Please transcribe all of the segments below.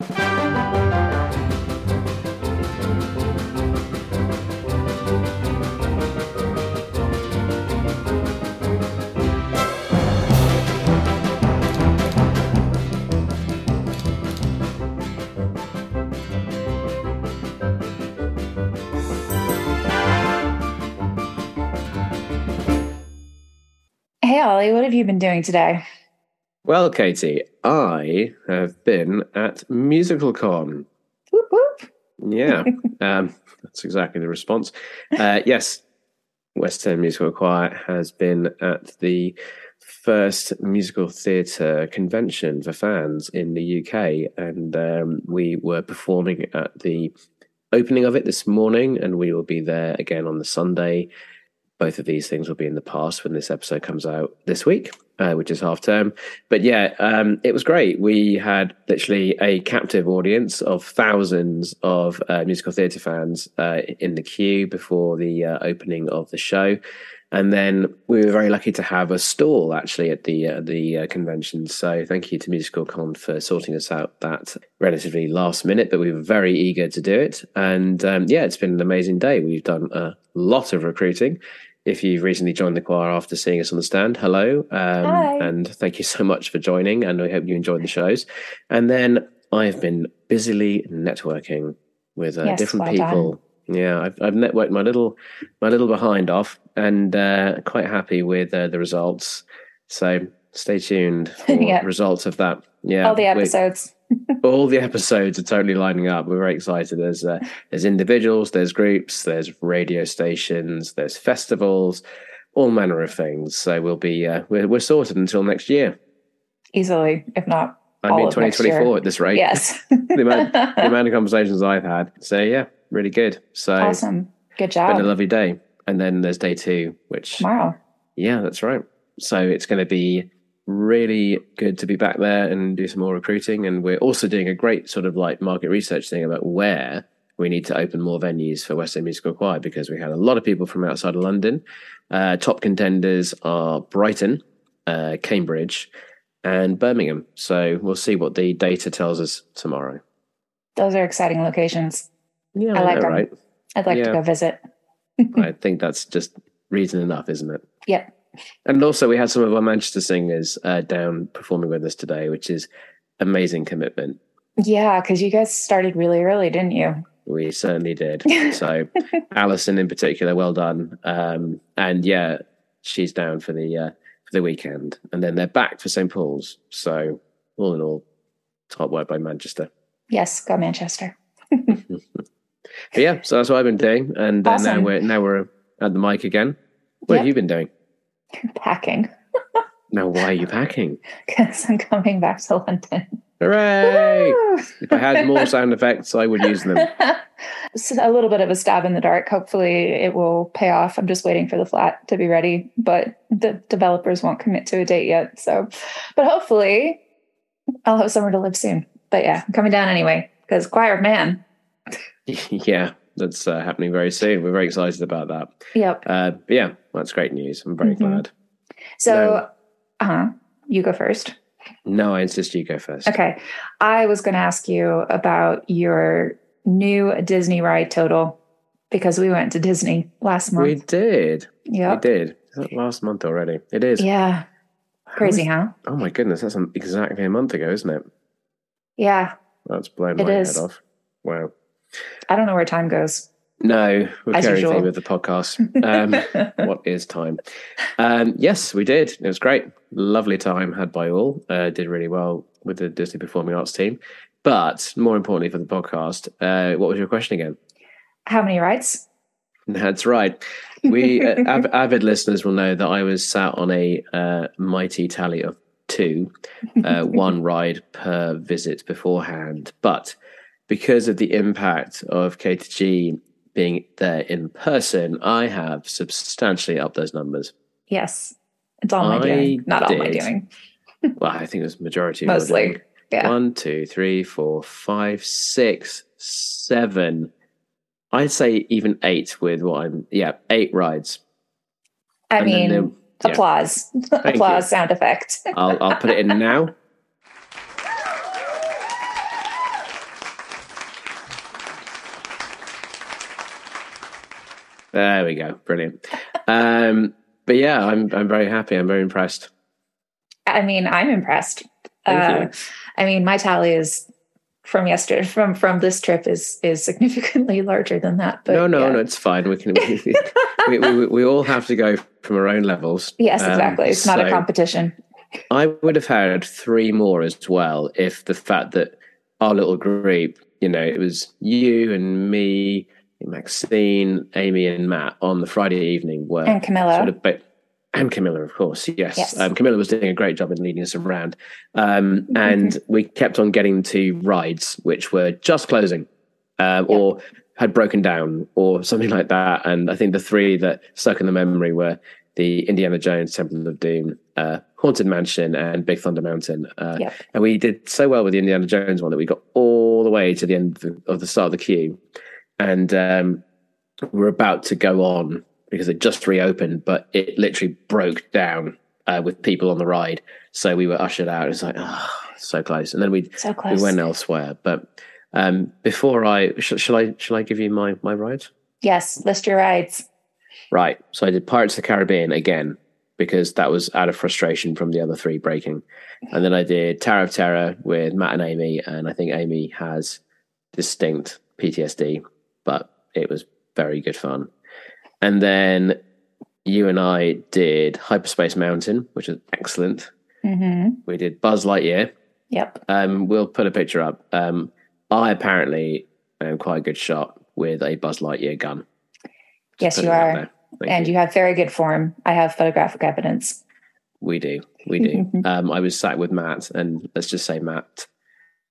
Hey, Olly, what have you been doing today? Well, Katie, I have been at MusicalCon. Whoop, whoop. Yeah, um, that's exactly the response. Uh, yes, West End Musical Choir has been at the first musical theatre convention for fans in the UK, and um, we were performing at the opening of it this morning, and we will be there again on the Sunday. Both of these things will be in the past when this episode comes out this week, uh, which is half term. But yeah, um, it was great. We had literally a captive audience of thousands of uh, musical theatre fans uh, in the queue before the uh, opening of the show. And then we were very lucky to have a stall actually at the uh, the uh, convention. So thank you to Musical Con for sorting us out that relatively last minute, but we were very eager to do it. And um, yeah, it's been an amazing day. We've done a lot of recruiting. If you've recently joined the choir after seeing us on the stand, hello, um, Hi. and thank you so much for joining. And we hope you enjoyed the shows. And then I've been busily networking with uh, Yes, different well done. people. Yeah, I've, I've networked my little my little behind off, and uh, quite happy with uh, the results. So stay tuned for Yeah. results of that. Yeah, All the episodes. all the episodes are totally lining up. We're very excited. There's uh, there's individuals, there's groups, there's radio stations, there's festivals, all manner of things. So we'll be uh, we're, we're sorted until next year. Easily, if not. I mean, 2024 at this rate. Yes. the, amount, the amount of conversations I've had. So yeah, really good. So awesome. Good it's been a lovely day. And then there's day two, which Tomorrow. yeah, that's right. So it's going to be really good to be back there and do some more recruiting. And we're also doing a great sort of like market research thing about where we need to open more venues for West End Musical Choir because we had a lot of people from outside of London. Uh, top contenders are Brighton, uh, Cambridge, and Birmingham. So we'll see what the data tells us tomorrow. Those are exciting locations. Yeah, I like know, them. right? I'd like to go visit. I think that's just reason enough, isn't it? Yep. And also, we had some of our Manchester singers uh, down performing with us today, which is amazing commitment. Yeah, because you guys started really early, didn't you? We certainly did. So, Alison in particular, well done. Um, and yeah, she's down for the uh, for the weekend, and then they're back for St Paul's. So, all in all, top work by Manchester. Yes, go Manchester. But yeah, so that's what I've been doing, and uh, now we're now we're at the mic again. What have you been doing? Packing Now, why are you packing? because I'm coming back to London. Hooray! If I had more sound effects, I would use them. It's a little bit of a stab in the dark. Hopefully, it will pay off. I'm just waiting for the flat to be ready, but the developers won't commit to a date yet. So, but hopefully, I'll have somewhere to live soon. But yeah, I'm coming down anyway because Choir of Man. yeah, that's uh, happening very soon. We're very excited about that. Yep. Uh, but that's great news. I'm very Mhm. glad. So, uh huh. You go first. No, I insist you go first. Okay. I was going to ask you about your new Disney ride total because we went to Disney last month. We did. Yeah. We did. Is that last month already? It is. Yeah. Crazy, is- huh? Oh my goodness, that's exactly a month ago, isn't it? Yeah. That's blown It my is. head off. Wow. I don't know where time goes. No, As carry with the podcast. Um, what is time? Um, yes, we did. It was great. Lovely time had by all. Uh, did really well with the Disney Performing Arts team. But more importantly for the podcast, uh, what was your question again? How many rides? That's right. We uh, av- avid listeners will know that I was sat on a uh, mighty tally of two, uh, one ride per visit beforehand. But because of the impact of KTG being there in person, I have substantially upped those numbers. Yes. It's all my doing. Not all my doing. Well, I think it was majority. Mostly. Yeah. One, two, three, four, five, six, seven. I'd say even eight with what I'm. Yeah, eight rides. I And mean, yeah. applause. applause sound effect. I'll I'll put it in now. There we go. Brilliant. Um, but yeah, I'm I'm very happy. I'm very impressed. I mean, I'm impressed. Uh, I mean, my tally is from yesterday from from this trip is is significantly larger than that. But no, no, yeah. no. It's fine. We can. We, we, we, we all have to go from our own levels. Yes, Um, exactly. it's not a competition. I would have had three more as well if the fact that our little group, you know, it was you and me, Maxine, Amy, and Matt on the Friday evening were And Camilla. sort of but and Camilla, of course. Yes, Yes. Um, Camilla was doing a great job in leading us around, um, and we kept on getting to rides which were just closing, um, or had broken down, or something like that. And I think the three that stuck in the memory were the Indiana Jones Temple of Doom, uh, Haunted Mansion, and Big Thunder Mountain. Uh. And we did so well with the Indiana Jones one that we got all the way to the end of the, of the start of the queue, and um, we're about to go on because it just reopened, but it literally broke down uh, with people on the ride. So we were ushered out. It's like, oh, so close. And then we So we went elsewhere. But um, before I sh- shall I shall I give you my my rides? Yes, list your rides. Right. So I did Pirates of the Caribbean again because that was out of frustration from the other three breaking, and then I did Tower of Terror with Matt and Amy, and I think Amy has distinct PTSD, but it was very good fun. And then you and I did Hyperspace Mountain, which was excellent. hmm We did Buzz Lightyear. Yep. Um, we'll put a picture up. Um, I apparently am quite a good shot with a Buzz Lightyear gun. Yes, you are. and you have very good form. I have photographic evidence. We do. We do. um, I was sat with Matt, and let's just say Matt.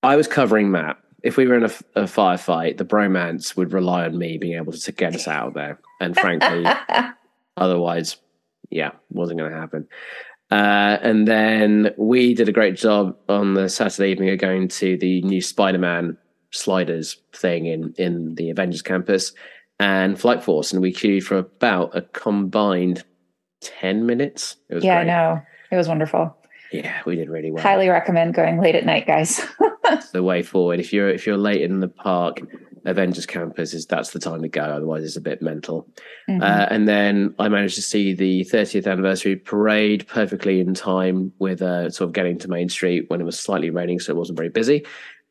I was covering Matt. If we were in a, a firefight, the bromance would rely on me being able to get us out of there. And frankly, otherwise, yeah, wasn't going to happen. Uh, and then we did a great job on the Saturday evening of going to the new Spider-Man sliders thing in in the Avengers campus and Flight Force, and we queued for about a combined ten minutes. It was yeah, I great. know. It was wonderful. Yeah, we did really well. Highly recommend going late at night, guys. The way forward. If you're if you're late in the park, Avengers Campus is that's the time to go. Otherwise, it's a bit mental. Mhm. Uh, and then I managed to see the 30th anniversary parade perfectly in time with uh, sort of getting to Main Street when it was slightly raining, so it wasn't very busy.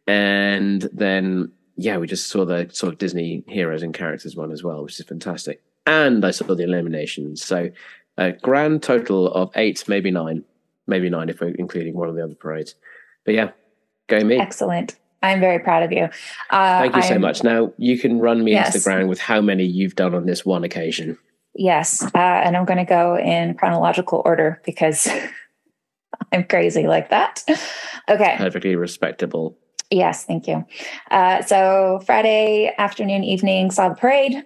And then yeah, we just saw the sort of Disney heroes and characters one as well, which is fantastic. And I saw the Illuminations. So a grand total of eight, maybe nine, maybe nine if we're including one of the other parades. But yeah, go me. Excellent. I'm very proud of you. Uh, Thank you so I'm- much. Now you can run me into the ground with how many you've done on this one occasion. Yes, uh, and I'm going to go in chronological order because I'm crazy like that. Okay. Perfectly respectable. Yes, thank you. Uh, so Friday afternoon, evening, saw the parade.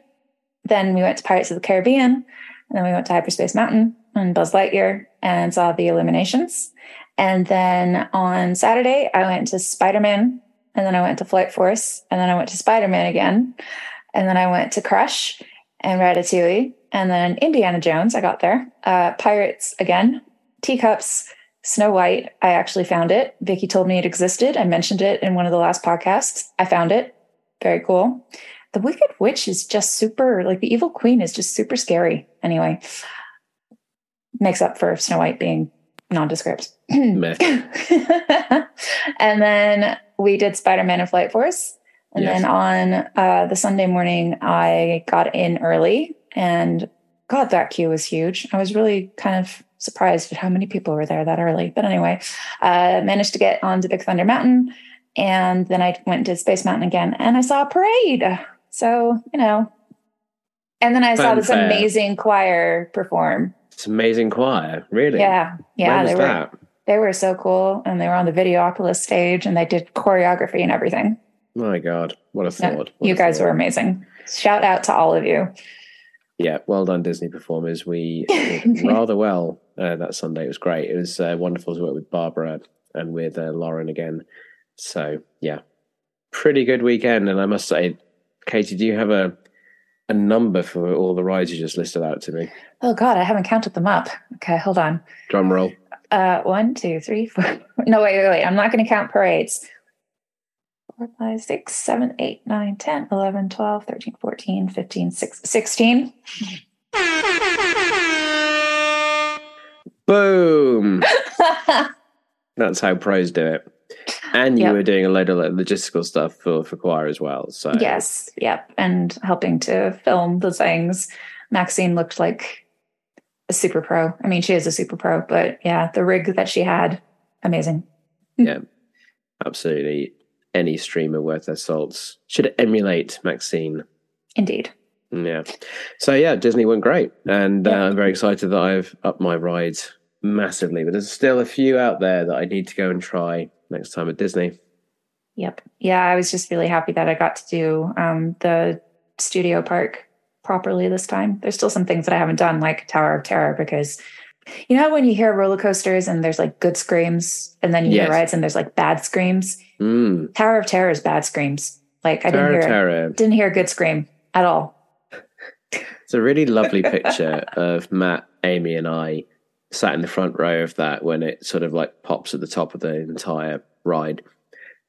Then we went to Pirates of the Caribbean, and then we went to Hyperspace Mountain and Buzz Lightyear and saw the Illuminations. And then on Saturday, I went to Spider Man, and then I went to Flight Force, and then I went to Spider Man again, and then I went to Crush and Ratatouille, and then Indiana Jones. I got there. Uh, Pirates again, Teacups, Snow White. I actually found it. Vicky told me it existed. I mentioned it in one of the last podcasts. I found it. Very cool. The Wicked Witch is just super, like the Evil Queen is just super scary. Anyway, makes up for Snow White being nondescript. And then we did Spider Man and Flight Force. And Yes. then on uh, the Sunday morning, I got in early and God, that queue was huge. I was really kind of surprised at how many people were there that early. But anyway, uh, managed to get onto Big Thunder Mountain. And then I went to Space Mountain again and I saw a parade. So, you know, and then I saw this Fanfare. amazing choir perform. It's amazing choir, really. Yeah. Yeah. they were they were so cool. And they were on the Videopolis stage and they did choreography and everything. My God, what a thought! What you a guys thought. were amazing. Shout out to all of you. Yeah, well done, Disney performers. We did rather well uh, that Sunday. It was great. It was uh, wonderful to work with Barbara and with uh, Lauren again. So yeah, pretty good weekend. And I must say, Katie, do you have a a number for all the rides you just listed out to me? Oh God, I haven't counted them up. Okay, hold on. Drum roll. Uh, one, two, three, four. No, wait, wait, wait. I'm not going to count parades. 4, 5, 6, 7, 8, 9, 10, 11, 12, 13, 14, 15, 16. Boom. That's how pros do it. And you Yep. were doing a load of like, logistical stuff for, for choir as well. So Yes, yep. And helping to film the things. Maxine looked like a super pro. I mean, she is a super pro, but yeah, the rig that she had, amazing. Yeah, absolutely any streamer worth their salts should emulate Maxine. Indeed. Yeah. So yeah, Disney went great, and Yeah. uh, I'm very excited that I've upped my ride massively. But there's still a few out there that I need to go and try next time at Disney. Yep. Yeah, I was just really happy that I got to do um, the studio park properly this time. There's still some things that I haven't done, like Tower of Terror, because you know when you hear roller coasters and there's like good screams, and then you Yes. hear rides and there's like bad screams. Mm. Tower of Terror is bad screams. Like I Terror, didn't hear terror. didn't hear a good scream at all. It's a really lovely picture of Matt, Amy, and I sat in the front row of that when it sort of like pops at the top of the entire ride.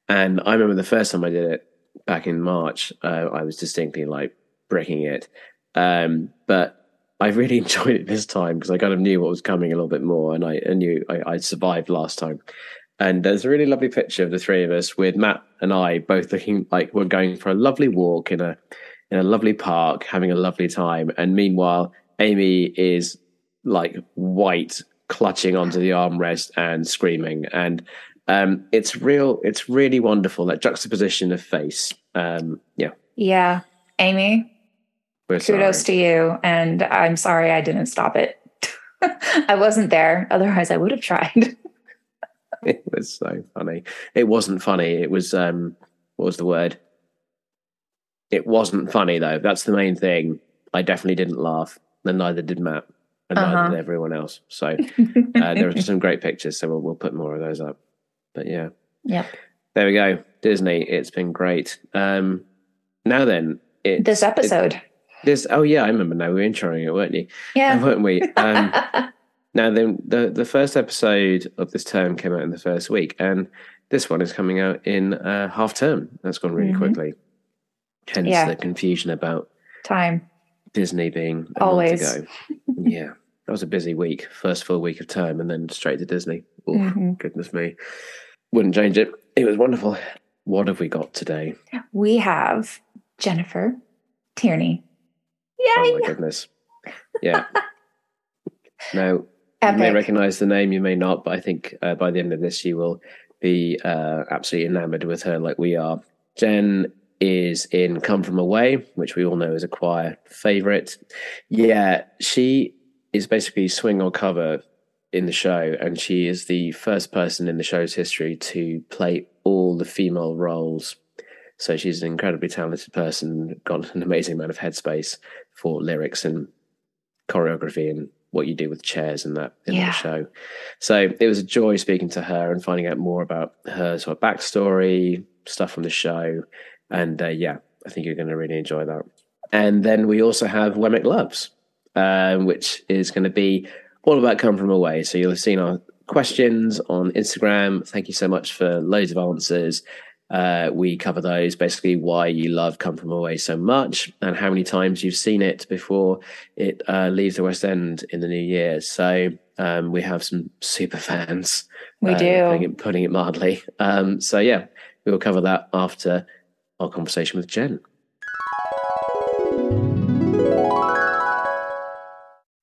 And I remember the first time I did it back in March, uh, I was distinctly like bricking it. Um, but I really enjoyed it this time because I kind of knew what was coming a little bit more, and I, I knew I, I survived last time. And there's a really lovely picture of the three of us with Matt and I both looking like we're going for a lovely walk in a in a lovely park, having a lovely time. And meanwhile, Amy is like white, clutching onto the armrest and screaming. And um, it's real. It's really wonderful that juxtaposition of face. Um, yeah, Yeah, Amy, we're kudos sorry. to you, and I'm sorry I didn't stop it. I wasn't there. Otherwise, I would have tried. It was so funny. It wasn't funny. It was um, what was the word? It wasn't funny though. That's the main thing. I definitely didn't laugh, and neither did Matt, and neither Uh-huh. did everyone else. So uh, there are some great pictures, so we'll, we'll put more of those up. But yeah, yep. there we go. Disney. It's been great. Um, now then, it's, This episode. it- this. Oh yeah, I remember now. We were introing it, weren't you? yeah. weren't we? Um, now then, the the first episode of this term came out in the first week, and this one is coming out in uh, half term. That's gone really Mhm. quickly. Hence Yeah. the confusion about Time. Disney being Always. month ago. yeah, that was a busy week. First full week of term, and then straight to Disney. Oh Mhm. goodness me! Wouldn't change it. It was wonderful. What have we got today? We have Jennifer Tierney. Oh my goodness! Yeah. now You may recognize the name, you may not, but I think uh, by the end of this, you will be uh, absolutely enamored with her like we are. Jen is in Come From Away, which we all know is a choir favorite. Yeah, she is basically swing or cover in the show, and she is the first person in the show's history to play all the female roles. So she's an incredibly talented person, got an amazing amount of headspace for lyrics and choreography and what you do with chairs and that in Yeah. the show. So it was a joy speaking to her and finding out more about her sort of backstory, stuff from the show. And uh, yeah, I think you're going to really enjoy that. And then we also have WEMC Loves, um, which is going to be all about Come From Away. So you'll have seen our questions on Instagram. Thank you so much for loads of answers. Uh, we cover those basically why you love Come From Away so much and how many times you've seen it before it uh, leaves the West End in the new year. So um, we have some super fans. We uh, do. Putting it, putting it mildly. Um, so yeah, we will cover that after our conversation with Jen.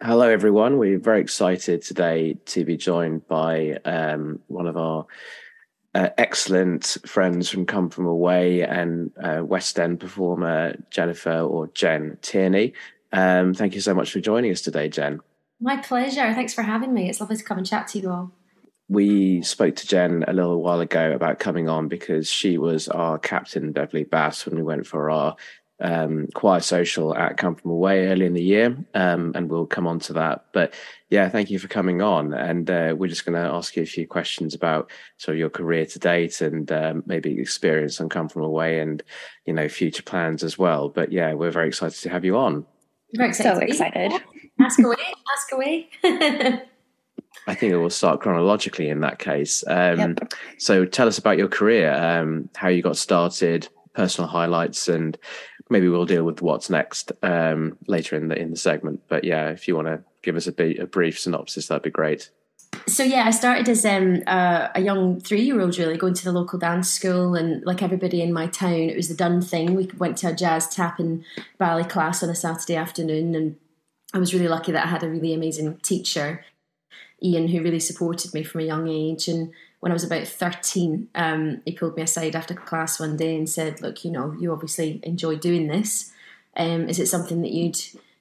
Hello, everyone. We're very excited today to be joined by um, one of our uh, excellent friends from Come From Away and uh, West End performer Jennifer or Jen Tierney. Um, thank you so much for joining us today, Jen. My pleasure. Thanks for having me. It's lovely to come and chat to you all. We spoke to Jen a little while ago about coming on because she was our captain in Beverly Bass when we went for our um, choir social at Come From Away early in the year, um, and we'll come on to that. But yeah, thank you for coming on, and uh, we're just going to ask you a few questions about sort of your career to date and um, maybe experience on Come From Away and you know future plans as well. But yeah, we're very excited to have you on. Very excited. So excited. Ask away. Ask away. I think it will start chronologically in that case. Um, yep. So tell us about your career, um, how you got started, personal highlights, and maybe we'll deal with what's next um, later in the in the segment. But yeah, if you want to give us a, a brief synopsis, that'd be great. So yeah, I started as um, uh, a young three-year-old, really going to the local dance school, and like everybody in my town, it was the done thing. We went to a jazz tap and ballet class on a Saturday afternoon, and I was really lucky that I had a really amazing teacher, Ian, who really supported me from a young age. And when I was about 13, um, he pulled me aside after class one day and said, Look, you know, you obviously enjoy doing this. Um, is it something that you'd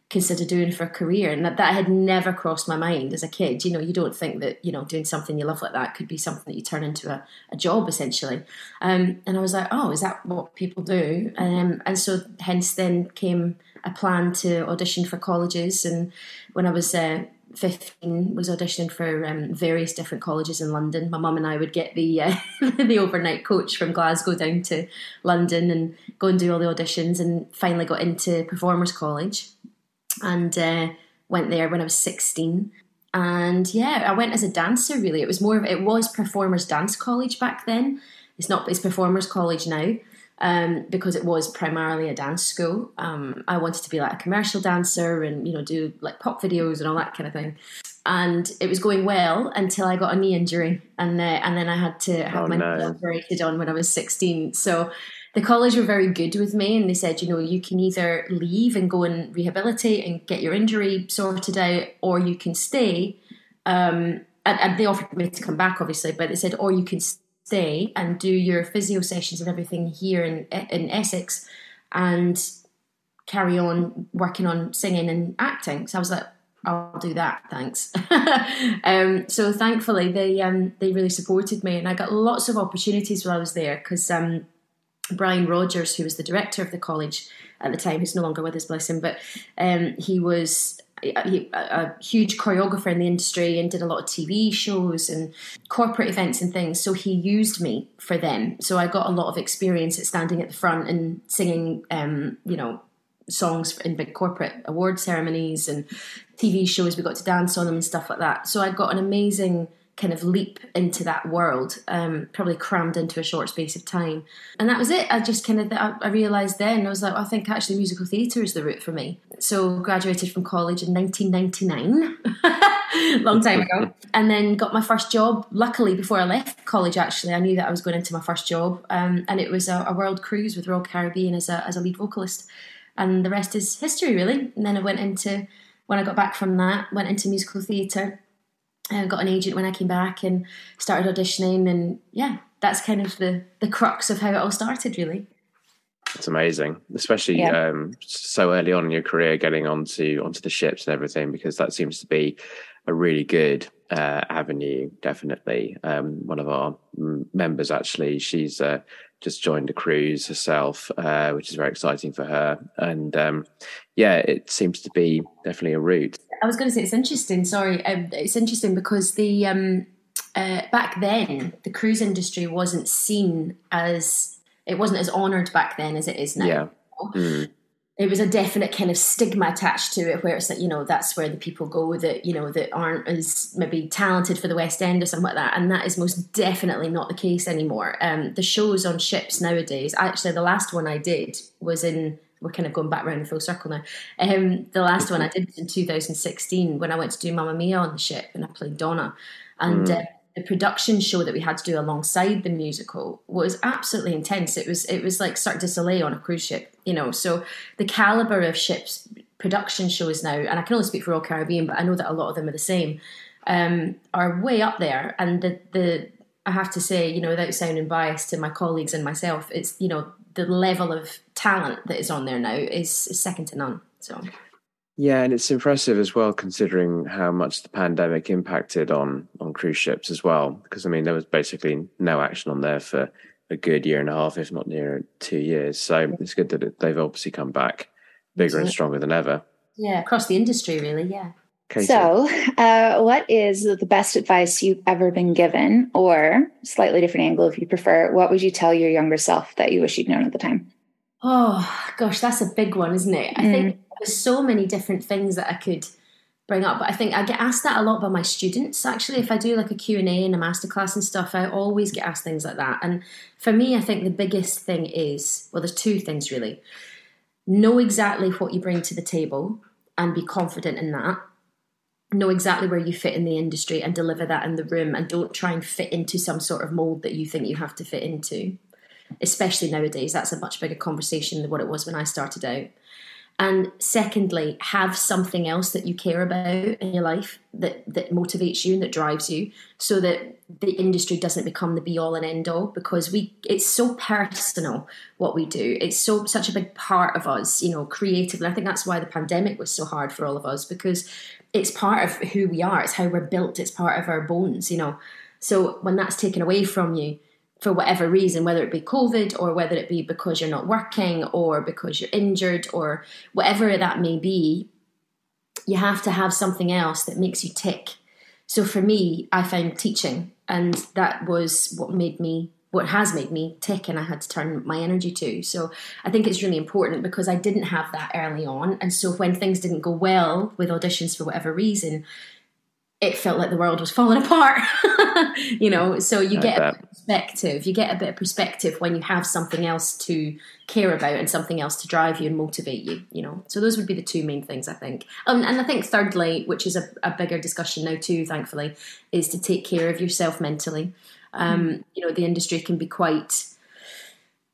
consider doing for a career? And that, that had never crossed my mind as a kid. You know, you don't think that, you know, doing something you love like that could be something that you turn into a, a job essentially. Um, and I was like, Oh, is that what people do? Um, and so hence then came a plan to audition for colleges. And when I was uh, 15 was auditioning for um, various different colleges in London. My mum and I would get the uh, the overnight coach from Glasgow down to London and go and do all the auditions and finally got into Performers College and uh, went there when I was 16. And yeah, I went as a dancer really. It was more of it was Performers Dance College back then. It's not it's Performers College now um, because it was primarily a dance school. Um, I wanted to be like a commercial dancer and you know do like pop videos and all that kind of thing. And it was going well until I got a knee injury, and uh, and then I had to have oh, my no. knee operated on when I was sixteen. So the college were very good with me, and they said, you know, you can either leave and go and rehabilitate and get your injury sorted out, or you can stay. Um, and, and they offered me to come back, obviously, but they said, or you can stay and do your physio sessions and everything here in in Essex, and carry on working on singing and acting. So I was like, I'll do that, thanks. um, so thankfully, they um, they really supported me, and I got lots of opportunities while I was there because um, Brian Rogers, who was the director of the college at the time, who's no longer with us, bless him, but um, he was a, a, huge choreographer in the industry and did a lot of TV shows and corporate events and things. So he used me for them. So I got a lot of experience at standing at the front and singing, um, you know, songs in big corporate award ceremonies and TV shows. We got to dance on them and stuff like that. So I got an amazing kind of leap into that world, um, probably crammed into a short space of time. And that was it. I just kind of, I, realised then, I was like, I think actually musical theatre is the route for me. So graduated from college in 1999, long time ago. And then got my first job, luckily before I left college actually. I knew that I was going into my first job. Um, and it was a, a, world cruise with Royal Caribbean as a, as a lead vocalist. And the rest is history really. And then I went into, when I got back from that, went into musical theatre and got an agent when I came back and started auditioning, and yeah, that's kind of the the crux of how it all started, really. It's amazing, especially yeah. um, so early on in your career, getting onto onto the ships and everything, because that seems to be a really good uh, avenue. Definitely, um, one of our members actually, she's uh, just joined a cruise herself, uh, which is very exciting for her. And um, yeah, it seems to be definitely a route. I was going to say it's interesting. Sorry, um, it's interesting because the um, uh, back then the cruise industry wasn't seen as it wasn't as honoured back then as it is now. Yeah. Mm it was a definite kind of stigma attached to it where it's like you know that's where the people go that you know that aren't as maybe talented for the west end or something like that and that is most definitely not the case anymore um, the shows on ships nowadays actually the last one i did was in we're kind of going back around the full circle now um, the last one i did was in 2016 when i went to do Mamma Mia on the ship and i played donna and mm. uh, the production show that we had to do alongside the musical was absolutely intense. It was it was like Cirque du Soleil on a cruise ship, you know. So the caliber of ships production shows now, and I can only speak for Royal Caribbean, but I know that a lot of them are the same, um, are way up there. And the the I have to say, you know, without sounding biased to my colleagues and myself, it's you know the level of talent that is on there now is, is second to none. So yeah, and it's impressive as well, considering how much the pandemic impacted on on cruise ships as well. Because I mean, there was basically no action on there for a good year and a half, if not near two years. So it's good that they've obviously come back bigger and stronger than ever. Yeah, across the industry, really. Yeah. Katie. So, uh, what is the best advice you've ever been given, or slightly different angle if you prefer? What would you tell your younger self that you wish you'd known at the time? Oh gosh, that's a big one, isn't it? I mm. think there's so many different things that I could bring up. But I think I get asked that a lot by my students. Actually, if I do like a Q&A in a masterclass and stuff, I always get asked things like that. And for me, I think the biggest thing is, well, there's two things really. Know exactly what you bring to the table and be confident in that. Know exactly where you fit in the industry and deliver that in the room and don't try and fit into some sort of mold that you think you have to fit into. Especially nowadays, that's a much bigger conversation than what it was when I started out. And secondly, have something else that you care about in your life that, that motivates you and that drives you so that the industry doesn't become the be all and end all because we it's so personal what we do. It's so such a big part of us, you know, creatively. I think that's why the pandemic was so hard for all of us because it's part of who we are, it's how we're built, it's part of our bones, you know. So when that's taken away from you, for whatever reason, whether it be COVID or whether it be because you're not working or because you're injured or whatever that may be, you have to have something else that makes you tick. So for me, I found teaching, and that was what made me, what has made me tick, and I had to turn my energy to. So I think it's really important because I didn't have that early on. And so when things didn't go well with auditions for whatever reason, it felt like the world was falling apart. You know so you get a perspective. You get a bit of perspective when you have something else to care about and something else to drive you and motivate you you know? So those would be the two main things i think. Um, and i think thirdly which is a, a, bigger discussion now too thankfully is to take care of yourself mentally. Um, mm. you know the industry can be quite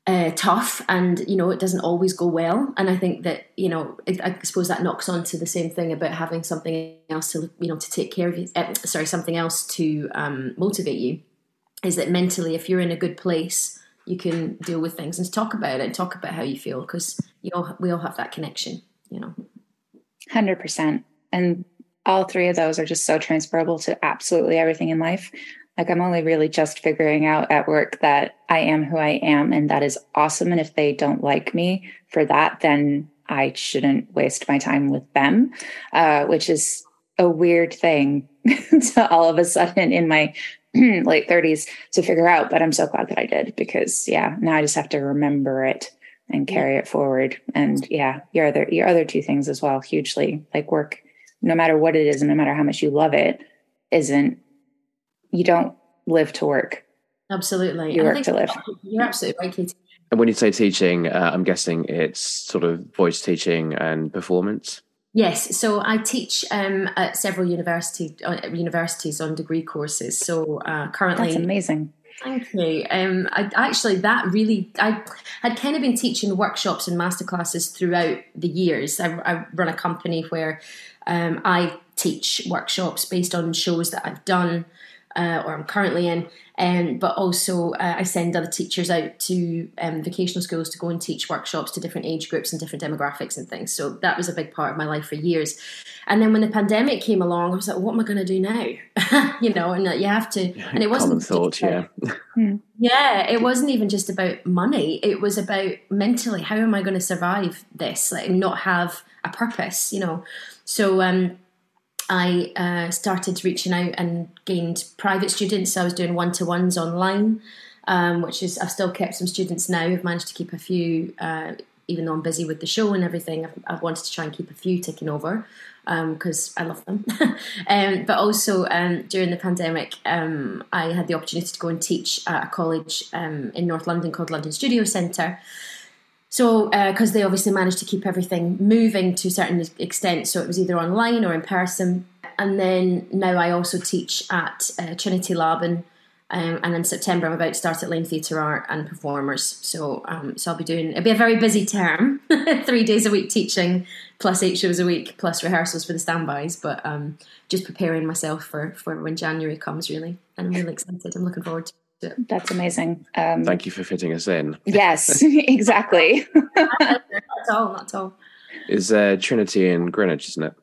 uh, tough and you know it doesn't always go well. And i think that you know it, i suppose that knocks on to the same thing about having something else to you know to take care of you uh, sorry something else to um, motivate you is that mentally if you're in a good place you can deal with things and talk about it and talk about how you feel because you all we all have that connection you know. 100% and all three of those are just so transferable to absolutely everything in life like I'm only really just figuring out at work that I am who I am, and that is awesome. And if they don't like me for that, then I shouldn't waste my time with them, uh, which is a weird thing to all of a sudden in my late 30s to figure out. But I'm so glad that I did because, yeah, now I just have to remember it and carry it forward. And yeah, your other your other two things as well, hugely like work, no matter what it is, and no matter how much you love it, isn't you don't live to work. Absolutely. You work to live. You're absolutely right, Katie. And when you say teaching, uh, I'm guessing it's sort of voice teaching and performance. Yes, so I teach um, at several university uh, universities on degree courses. So uh, currently, that's amazing. Thank you. Um, I actually that really I had kind of been teaching workshops and masterclasses throughout the years. I, I run a company where um, I teach workshops based on shows that I've done uh, or I'm currently in. Um, but also, uh, I send other teachers out to um, vocational schools to go and teach workshops to different age groups and different demographics and things. So that was a big part of my life for years. And then when the pandemic came along, I was like, what am I going to do now? you know, and you have to. And it wasn't. Common thought, yeah. Hmm. yeah, it wasn't even just about money. It was about mentally, how am I going to survive this? Like, not have a purpose, you know? So, um, I uh, started reaching out and gained private students. So I was doing one to ones online, um, which is I've still kept some students now. I've managed to keep a few, uh, even though I'm busy with the show and everything. I've, I've wanted to try and keep a few ticking over because um, I love them. um, but also um, during the pandemic, um, I had the opportunity to go and teach at a college um, in North London called London Studio Centre. So, because uh, they obviously managed to keep everything moving to a certain extent, so it was either online or in person. And then now I also teach at uh, Trinity Laban, um, and in September I'm about to start at Laine Theatre Art and Performers. So, um, so I'll be doing. It'll be a very busy term, three days a week teaching, plus eight shows a week, plus rehearsals for the standbys. But um, just preparing myself for for when January comes, really, and I'm really excited. I'm looking forward to. That's amazing. Um, Thank you for fitting us in. Yes, exactly. not at all, not at all. Is uh, Trinity in Greenwich, isn't it?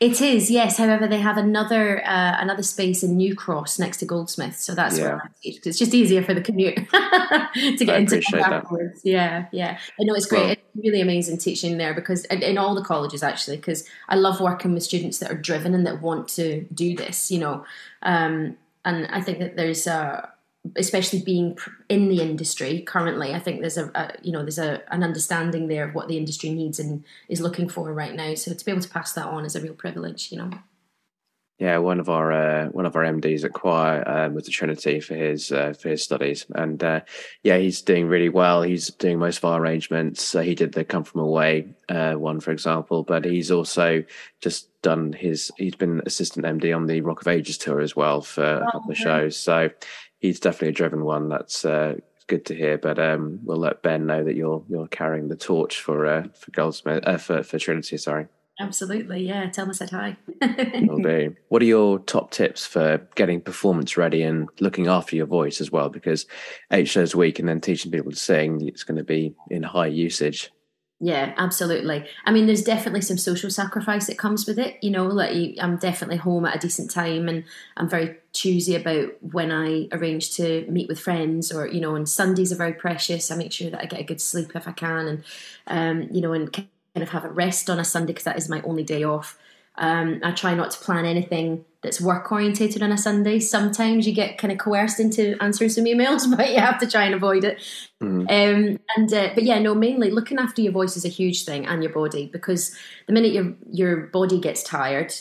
It is, yes. However, they have another uh, another space in New Cross next to Goldsmith, so that's yeah. where I teach it's just easier for the commute to get I into afterwards. That. Yeah, yeah. I know it's great. Well, it's really amazing teaching there because in, in all the colleges actually, because I love working with students that are driven and that want to do this. You know, um, and I think that there's a especially being in the industry currently i think there's a, a, you know there's a an understanding there of what the industry needs and is looking for right now so to be able to pass that on is a real privilege you know yeah, one of our uh, one of our MDs at Choir um, was the Trinity for his uh, for his studies, and uh, yeah, he's doing really well. He's doing most of our arrangements. he did the Come From Away uh, one, for example, but he's also just done his. He's been assistant MD on the Rock of Ages tour as well for oh, a couple of shows. So he's definitely a driven one. That's uh, good to hear. But um, we'll let Ben know that you're you're carrying the torch for uh, for Goldsmith for for Trinity. Sorry. Absolutely, yeah. Tell them I said hi. Will do. What are your top tips for getting performance ready and looking after your voice as well? Because eight shows a week and then teaching people to sing, it's going to be in high usage. Yeah, absolutely. I mean, there's definitely some social sacrifice that comes with it. You know, like I'm definitely home at a decent time, and I'm very choosy about when I arrange to meet with friends, or you know, and Sundays are very precious. I make sure that I get a good sleep if I can, and um, you know, and kind of have a rest on a Sunday because that is my only day off. Um, I try not to plan anything that's work orientated on a Sunday. Sometimes you get kind of coerced into answering some emails, but you have to try and avoid it. Mm-hmm. Um, and uh, but yeah, no, mainly looking after your voice is a huge thing and your body because the minute your your body gets tired,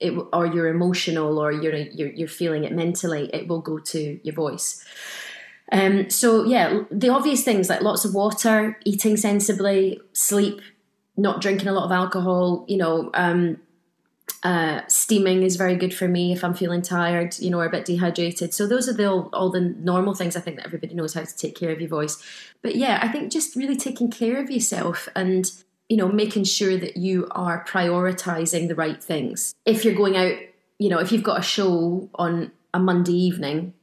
it, or you're emotional or you're, you're you're feeling it mentally, it will go to your voice. Um, so yeah, the obvious things like lots of water, eating sensibly, sleep, not drinking a lot of alcohol, you know, um, uh, steaming is very good for me if I'm feeling tired, you know, or a bit dehydrated. So those are the all, all, the normal things I think that everybody knows how to take care of your voice. But yeah, I think just really taking care of yourself and you know making sure that you are prioritizing the right things. If you're going out, you know, if you've got a show on a Monday evening,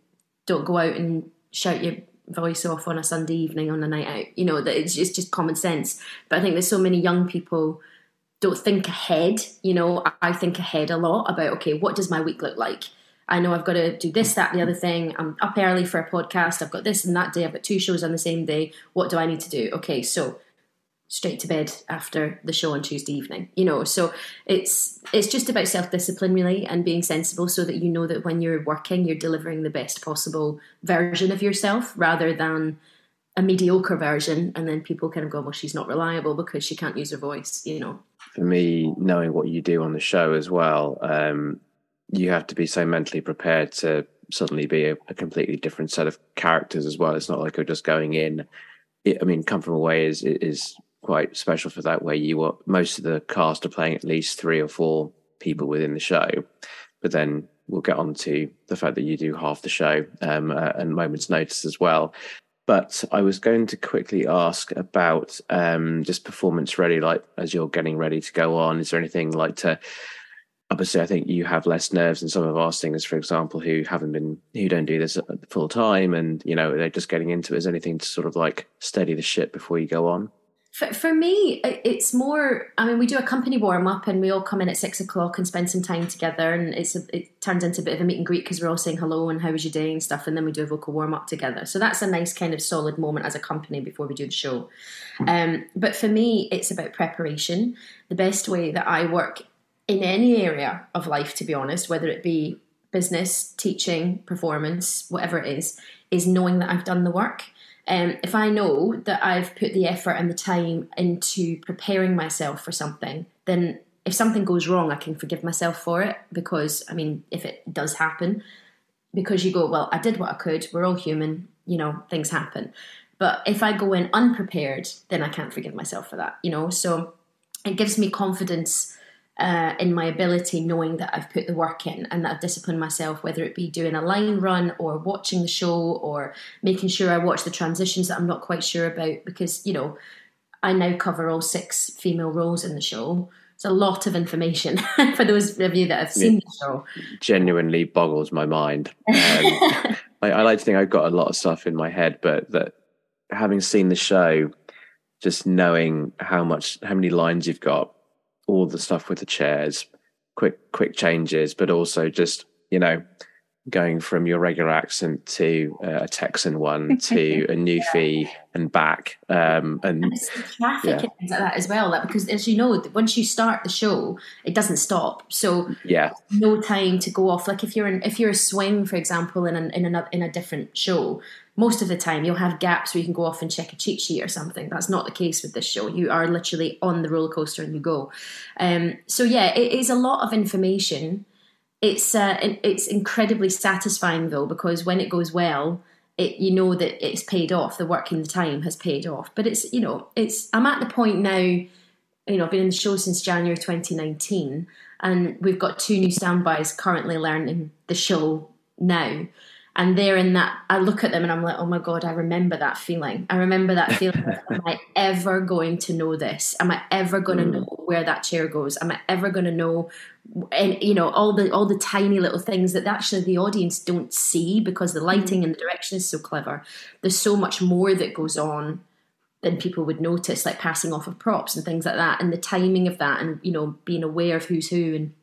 don't go out and shout your voice off on a Sunday evening on a night out. You know, that it's just, just common sense. But I think there's so many young people don't think ahead. You know, I think ahead a lot about, okay, what does my week look like? I know I've got to do this, that, the other thing. I'm up early for a podcast. I've got this and that day. I've got two shows on the same day. What do I need to do? Okay, so straight to bed after the show on Tuesday evening. You know, so it's it's just about self discipline really and being sensible so that you know that when you're working you're delivering the best possible version of yourself rather than a mediocre version and then people kind of go, Well, she's not reliable because she can't use her voice, you know. For me, knowing what you do on the show as well, um, you have to be so mentally prepared to suddenly be a, a completely different set of characters as well. It's not like you're just going in I mean, come from away is is quite special for that, where you were most of the cast are playing at least three or four people within the show, but then we'll get on to the fact that you do half the show um, uh, and moments notice as well. But I was going to quickly ask about um, just performance ready, like as you're getting ready to go on. Is there anything like to? Obviously, I think you have less nerves than some of our singers, for example, who haven't been, who don't do this full time, and you know they're just getting into it. Is anything to sort of like steady the ship before you go on? For, for me, it's more. I mean, we do a company warm up, and we all come in at six o'clock and spend some time together, and it's a, it turns into a bit of a meet and greet because we're all saying hello and how was your day and stuff, and then we do a vocal warm up together. So that's a nice kind of solid moment as a company before we do the show. Um, but for me, it's about preparation. The best way that I work in any area of life, to be honest, whether it be business, teaching, performance, whatever it is, is knowing that I've done the work. Um, if I know that I've put the effort and the time into preparing myself for something, then if something goes wrong, I can forgive myself for it because, I mean, if it does happen, because you go, well, I did what I could, we're all human, you know, things happen. But if I go in unprepared, then I can't forgive myself for that, you know? So it gives me confidence uh, in my ability, knowing that I've put the work in and that I've disciplined myself, whether it be doing a line run or watching the show or making sure I watch the transitions that I'm not quite sure about because, you know, I now cover all six female roles in the show. It's a lot of information for those of you that have seen the show. Genuinely boggles my mind. Um, I, I like to think I've got a lot of stuff in my head, but that having seen the show, just knowing how much, how many lines you've got, all the stuff with the chairs, quick quick changes, but also just you know going from your regular accent to uh, a Texan one to a Newfie and back. Um, and, and traffic yeah. and things like that as well. Like, because as you know, once you start the show, it doesn't stop. So yeah, no time to go off. Like if you're in, if you're a swing, for example, in an, in a in a different show, most of the time you'll have gaps where you can go off and check a cheat sheet or something. That's not the case with this show. You are literally on the roller coaster and you go. Um, so yeah, it is a lot of information it's uh, it's incredibly satisfying though because when it goes well, it you know that it's paid off. The work and the time has paid off. But it's you know it's I'm at the point now. You know, I've been in the show since January 2019, and we've got two new standbys currently learning the show now and they're in that i look at them and i'm like oh my god i remember that feeling. I remember that feeling am i ever going to know this? Am i ever going to mm. know where that chair goes? Am i ever going to know and you know all the all the tiny little things that actually the audience don't see because the lighting and the direction is so clever. There's so much more that goes on than people would notice like passing off of props and things like that and the timing of that and you know being aware of who's who and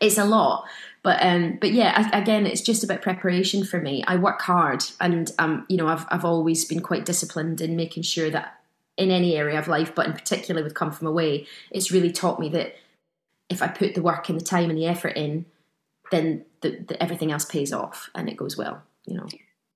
it's a lot but um, but yeah, I, again, it's just about preparation for me. I work hard, and um, you know, I've I've always been quite disciplined in making sure that in any area of life, but in particular with Come From Away, it's really taught me that if I put the work and the time and the effort in, then the, the, everything else pays off and it goes well. You know.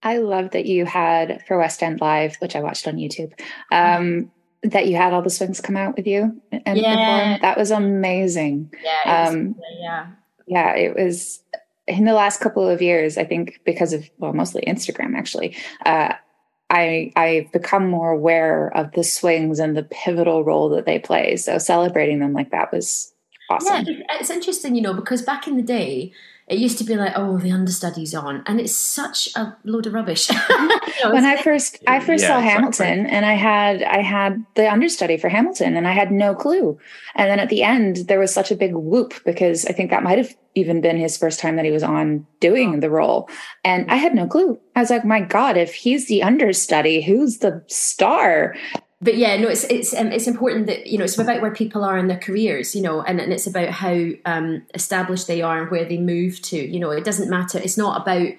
I love that you had for West End Live, which I watched on YouTube. Um, that you had all the swings come out with you and yeah. perform. That was amazing. Yeah, um, yeah yeah, it was in the last couple of years, I think because of well, mostly Instagram actually. Uh, I I've become more aware of the swings and the pivotal role that they play. So celebrating them like that was awesome. Yeah, it's interesting, you know, because back in the day, it used to be like, oh, the understudy's on, and it's such a load of rubbish. know, when I first I first yeah, saw Hamilton, and I had I had the understudy for Hamilton, and I had no clue. And then at the end, there was such a big whoop because I think that might have even been his first time that he was on doing the role, and I had no clue. I was like, my God, if he's the understudy, who's the star? But yeah, no, it's it's um, it's important that you know it's about where people are in their careers, you know, and, and it's about how um, established they are and where they move to. You know, it doesn't matter. It's not about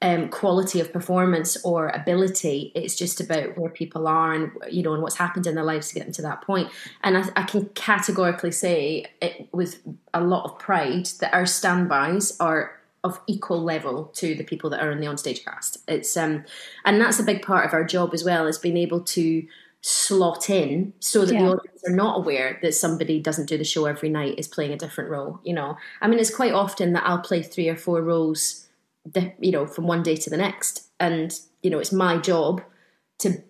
um, quality of performance or ability. It's just about where people are and you know and what's happened in their lives to get them to that point. And I, I can categorically say it with a lot of pride that our standbys are of equal level to the people that are in the onstage cast. It's um, and that's a big part of our job as well is being able to slot in so that yeah. the audience are not aware that somebody doesn't do the show every night is playing a different role you know? I mean it's quite often that i'll play three or four roles you know from one day to the next. And you know it's my job to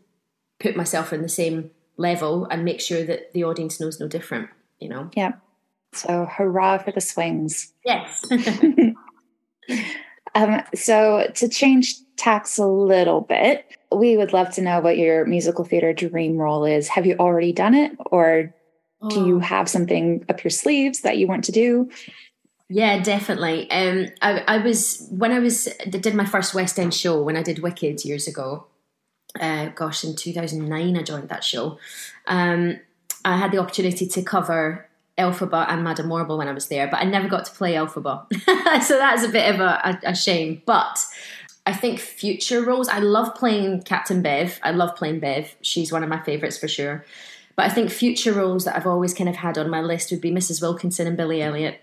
put myself in the same level and make sure that the audience knows no different you know? Yeah. So hurrah for the swings. Yes. Um, so to change tacks a little bit we would love to know what your musical theater dream role is. Have you already done it, or oh. do you oh. have something up your sleeves that you want to do? Yeah, definitely. Um, I, I was when I was did my first West End show when I did Wicked years ago. Uh, gosh, in two thousand nine, I joined that show. Um, I had the opportunity to cover Elphaba and Madame Morrible when I was there, but I never got to play Elphaba, so that's a bit of a, a, a shame. But I think future roles. I love playing Captain Bev. I love playing Bev. She's one of my favourites for sure. But I think future roles that I've always kind of had on my list would be Mrs. Wilkinson and Billy Elliot,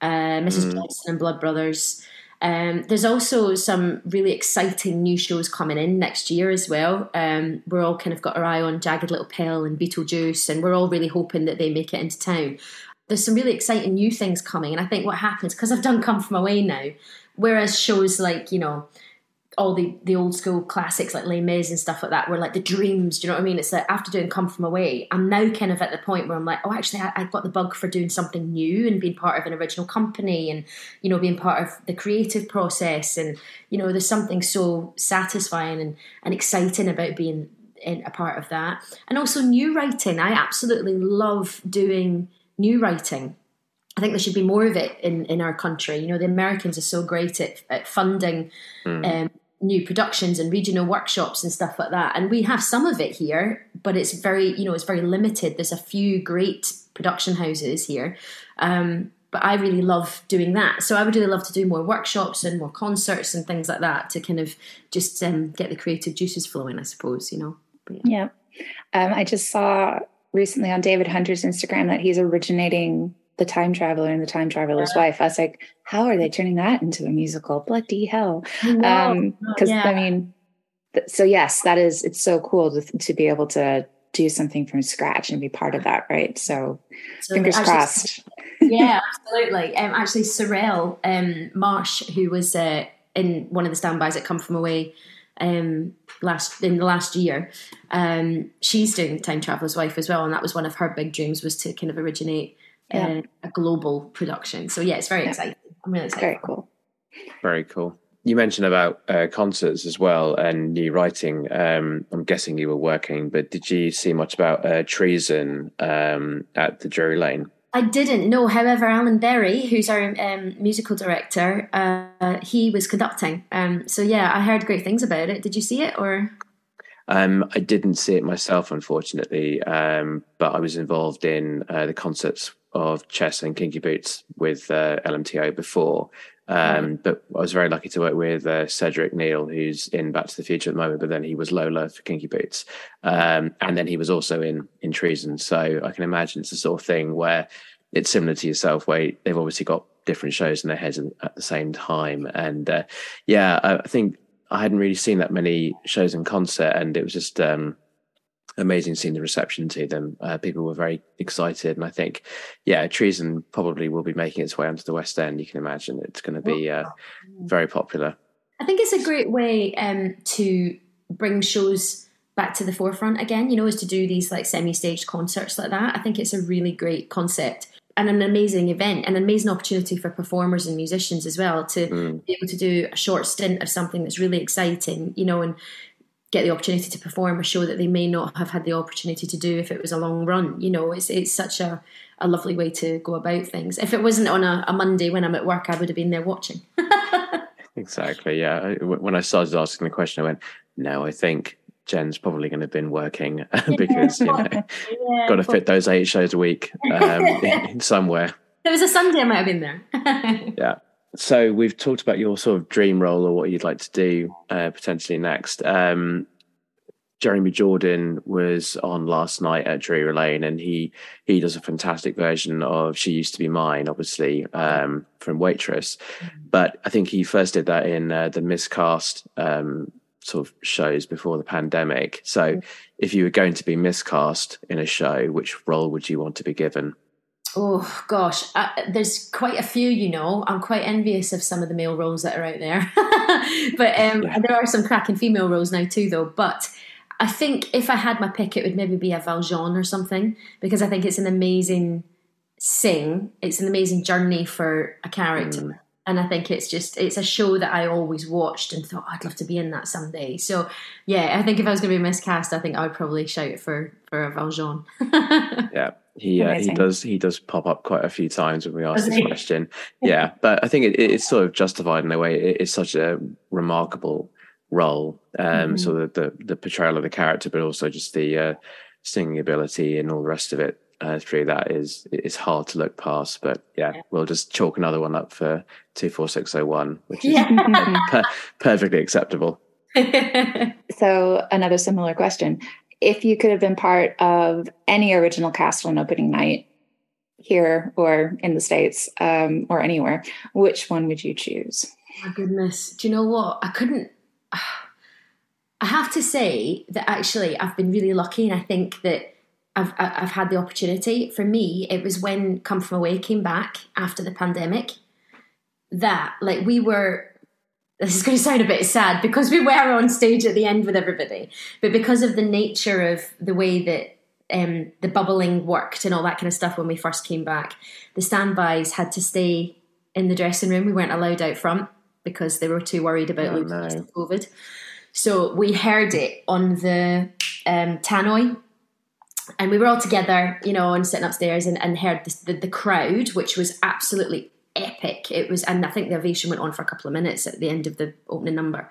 uh, Mrs. Mm. And Blood Brothers. Um, there's also some really exciting new shows coming in next year as well. Um, we're all kind of got our eye on Jagged Little Pill and Beetlejuice, and we're all really hoping that they make it into town. There's some really exciting new things coming, and I think what happens because I've done Come From Away now, Whereas shows like, you know, all the, the old school classics like Les Mis and stuff like that were like the dreams. Do you know what I mean? It's like after doing Come From Away, I'm now kind of at the point where I'm like, oh, actually, I, I got the bug for doing something new and being part of an original company and, you know, being part of the creative process. And, you know, there's something so satisfying and, and exciting about being in a part of that. And also new writing. I absolutely love doing new writing. I think there should be more of it in, in our country. You know, the Americans are so great at, at funding mm. um, new productions and regional workshops and stuff like that. And we have some of it here, but it's very, you know, it's very limited. There's a few great production houses here. Um, but I really love doing that. So I would really love to do more workshops and more concerts and things like that to kind of just um, get the creative juices flowing, I suppose, you know. But, yeah. yeah. Um, I just saw recently on David Hunter's Instagram that he's originating the time traveler and the time traveler's yeah. wife. I was like, how are they turning that into a musical? Bloody hell. Um, because yeah. I mean, th- so yes, that is, it's so cool to, to be able to do something from scratch and be part of that. Right. So, so fingers actually, crossed. yeah, absolutely. Um, actually Sorelle, um, Marsh, who was, uh, in one of the standbys that come from away, um, last in the last year. Um, she's doing Time Traveler's Wife as well, and that was one of her big dreams was to kind of originate yeah. uh, a global production. So yeah, it's very yeah. exciting. I'm really excited. Very cool. Very cool. You mentioned about uh, concerts as well and new writing. Um, I'm guessing you were working, but did you see much about uh, treason um, at the Drury Lane? I didn't know. However, Alan Berry, who's our um, musical director, uh, he was conducting. Um, so yeah, I heard great things about it. Did you see it or? Um, I didn't see it myself, unfortunately, um, but I was involved in uh, the concerts of Chess and Kinky Boots with uh, LMTO before. Um, but I was very lucky to work with uh, Cedric Neal, who's in Back to the Future at the moment, but then he was Lola for Kinky Boots. Um, and then he was also in, in Treason. So I can imagine it's the sort of thing where it's similar to yourself, where they've obviously got different shows in their heads at the same time. And uh, yeah, I think I hadn't really seen that many shows in concert, and it was just um, amazing seeing the reception to them. Uh, people were very excited, and I think, yeah, Treason probably will be making its way onto the West End. You can imagine it's going to be uh, very popular. I think it's a great way um, to bring shows back to the forefront again. You know, is to do these like semi-staged concerts like that. I think it's a really great concept and an amazing event, an amazing opportunity for performers and musicians as well to mm. be able to do a short stint of something that's really exciting. You know, and get the opportunity to perform a show that they may not have had the opportunity to do if it was a long run. You know, it's it's such a, a lovely way to go about things. If it wasn't on a, a Monday when I'm at work, I would have been there watching. exactly. Yeah. When I started asking the question, I went, "No, I think Jen's probably going to have been working because you know, yeah, got to fit those eight shows a week um, somewhere." It was a Sunday, I might have been there. yeah. So we've talked about your sort of dream role or what you'd like to do uh, potentially next. Um, Jeremy Jordan was on last night at Drury Lane, and he he does a fantastic version of "She Used to Be Mine," obviously um, from Waitress. Mm-hmm. But I think he first did that in uh, the miscast um, sort of shows before the pandemic. So, mm-hmm. if you were going to be miscast in a show, which role would you want to be given? Oh gosh, uh, there's quite a few. You know, I'm quite envious of some of the male roles that are out there, but um, yeah. there are some cracking female roles now too, though. But I think if I had my pick, it would maybe be a Valjean or something because I think it's an amazing sing. It's an amazing journey for a character. Mm. And I think it's just it's a show that I always watched and thought oh, I'd love to be in that someday. So yeah, I think if I was going to be miscast, I think I would probably shout for for a Valjean. yeah, he uh, he does he does pop up quite a few times when we ask this question. Yeah, but I think it, it's sort of justified in a way. It, it's such a remarkable role, um, mm-hmm. sort of the the portrayal of the character, but also just the uh, singing ability and all the rest of it. Uh, through that is is hard to look past, but yeah, yeah. we'll just chalk another one up for two four six zero one, which is yeah. per- perfectly acceptable. so another similar question: if you could have been part of any original cast on opening night here or in the states um, or anywhere which one would you choose? My goodness. Do you know what? I couldn't i have to say that actually i've been really lucky and i think that I've, I've had the opportunity. For me it was when come from away came back after the pandemic that like we were this is going to sound a bit sad because we were on stage at the end with everybody, but because of the nature of the way that um, the bubbling worked and all that kind of stuff when we first came back, the standbys had to stay in the dressing room. We weren't allowed out front because they were too worried about oh, no. COVID. So we heard it on the um, tannoy and we were all together, you know, and sitting upstairs and, and heard the, the, the, crowd, which was absolutely epic. It was, and I think the ovation went on for a couple of minutes at the end of the opening number.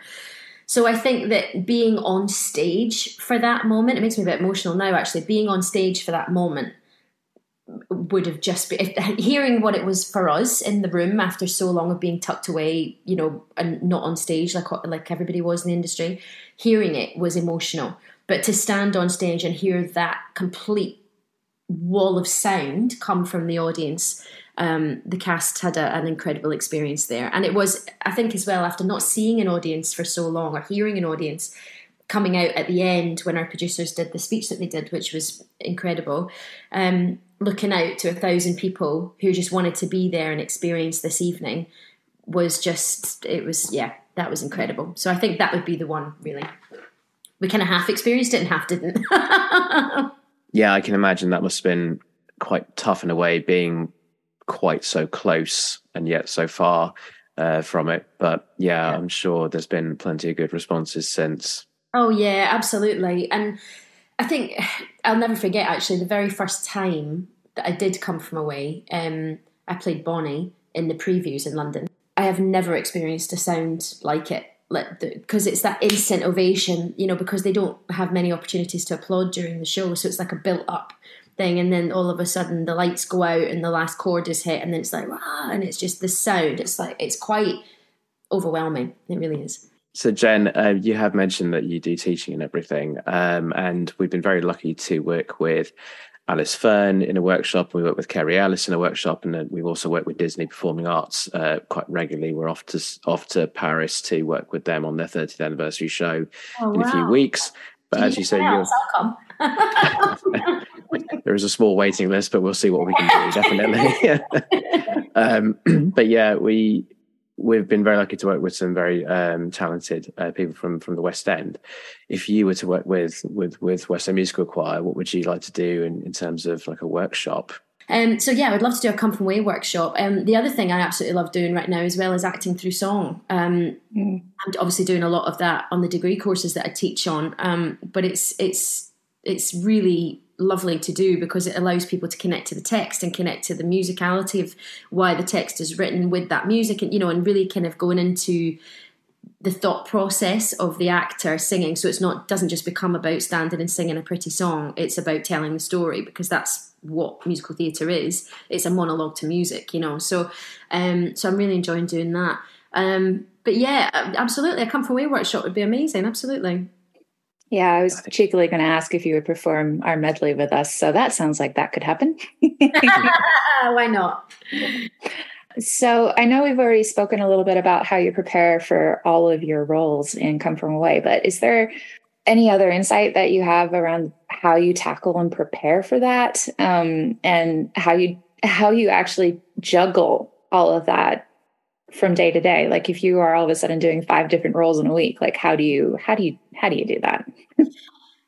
So I think that being on stage for that moment, it makes me a bit emotional now actually, being on stage for that moment would have just been if, hearing what it was for us in the room after so long of being tucked away, you know, and not on stage like like everybody was in the industry. Hearing it was emotional, but to stand on stage and hear that complete wall of sound come from the audience. Um, the cast had a, an incredible experience there, and it was, I think, as well after not seeing an audience for so long or hearing an audience coming out at the end when our producers did the speech that they did, which was incredible. Um, looking out to a thousand people who just wanted to be there and experience this evening was just it was yeah that was incredible. So i think that would be the one really. We kind of half experienced it and half didn't. Yeah i can imagine that must have been quite tough in a way being quite so close and yet so far uh, from it but yeah, yeah i'm sure there's been plenty of good responses since oh yeah absolutely and I think I'll never forget actually the very first time that I did come from away. Um, I played Bonnie in the previews in London. I have never experienced a sound like it, like because it's that instant ovation. You know, because they don't have many opportunities to applaud during the show, so it's like a built up thing, and then all of a sudden the lights go out and the last chord is hit, and then it's like ah, and it's just the sound. It's like it's quite overwhelming. It really is. So, Jen, uh, you have mentioned that you do teaching and everything, um, and we've been very lucky to work with Alice Fearn in a workshop. We work with Kerry Ellis in a workshop, and we've also worked with Disney Performing Arts uh, quite regularly. We're off to off to Paris to work with them on their 30th anniversary show oh, in wow. a few weeks. But as you, say, you're, there is a small waiting list, but we'll see what we can do. Definitely. um, but yeah, we we've been very lucky to work with some very um, talented uh, people from from the West End. If you were to work with with with West End Musical Choir, what would you like to do in, in terms of like a workshop? Um, so yeah, I would love to do a come from way workshop. Um, the other thing I absolutely love doing right now as well is acting through song. Um, mm. I'm obviously doing a lot of that on the degree courses that I teach on, um, but it's it's it's really lovely to do because it allows people to connect to the text and connect to the musicality of why the text is written with that music and you know and really kind of going into the thought process of the actor singing. So it's not doesn't just become about standing and singing a pretty song. It's about telling the story because that's what musical theatre is. It's a monologue to music you know. So um so i'm really enjoying doing that. Um but yeah absolutely. A come from way workshop would be amazing. Absolutely yeah, I was cheekily going to ask if you would perform our medley with us. So that sounds like that could happen. Why not? So I know we've already spoken a little bit about how you prepare for all of your roles in Come From Away, but is there any other insight that you have around how you tackle and prepare for that, um, and how you how you actually juggle all of that from day to day like if you are all of a sudden doing five different roles in a week like how do you how do you how do you do that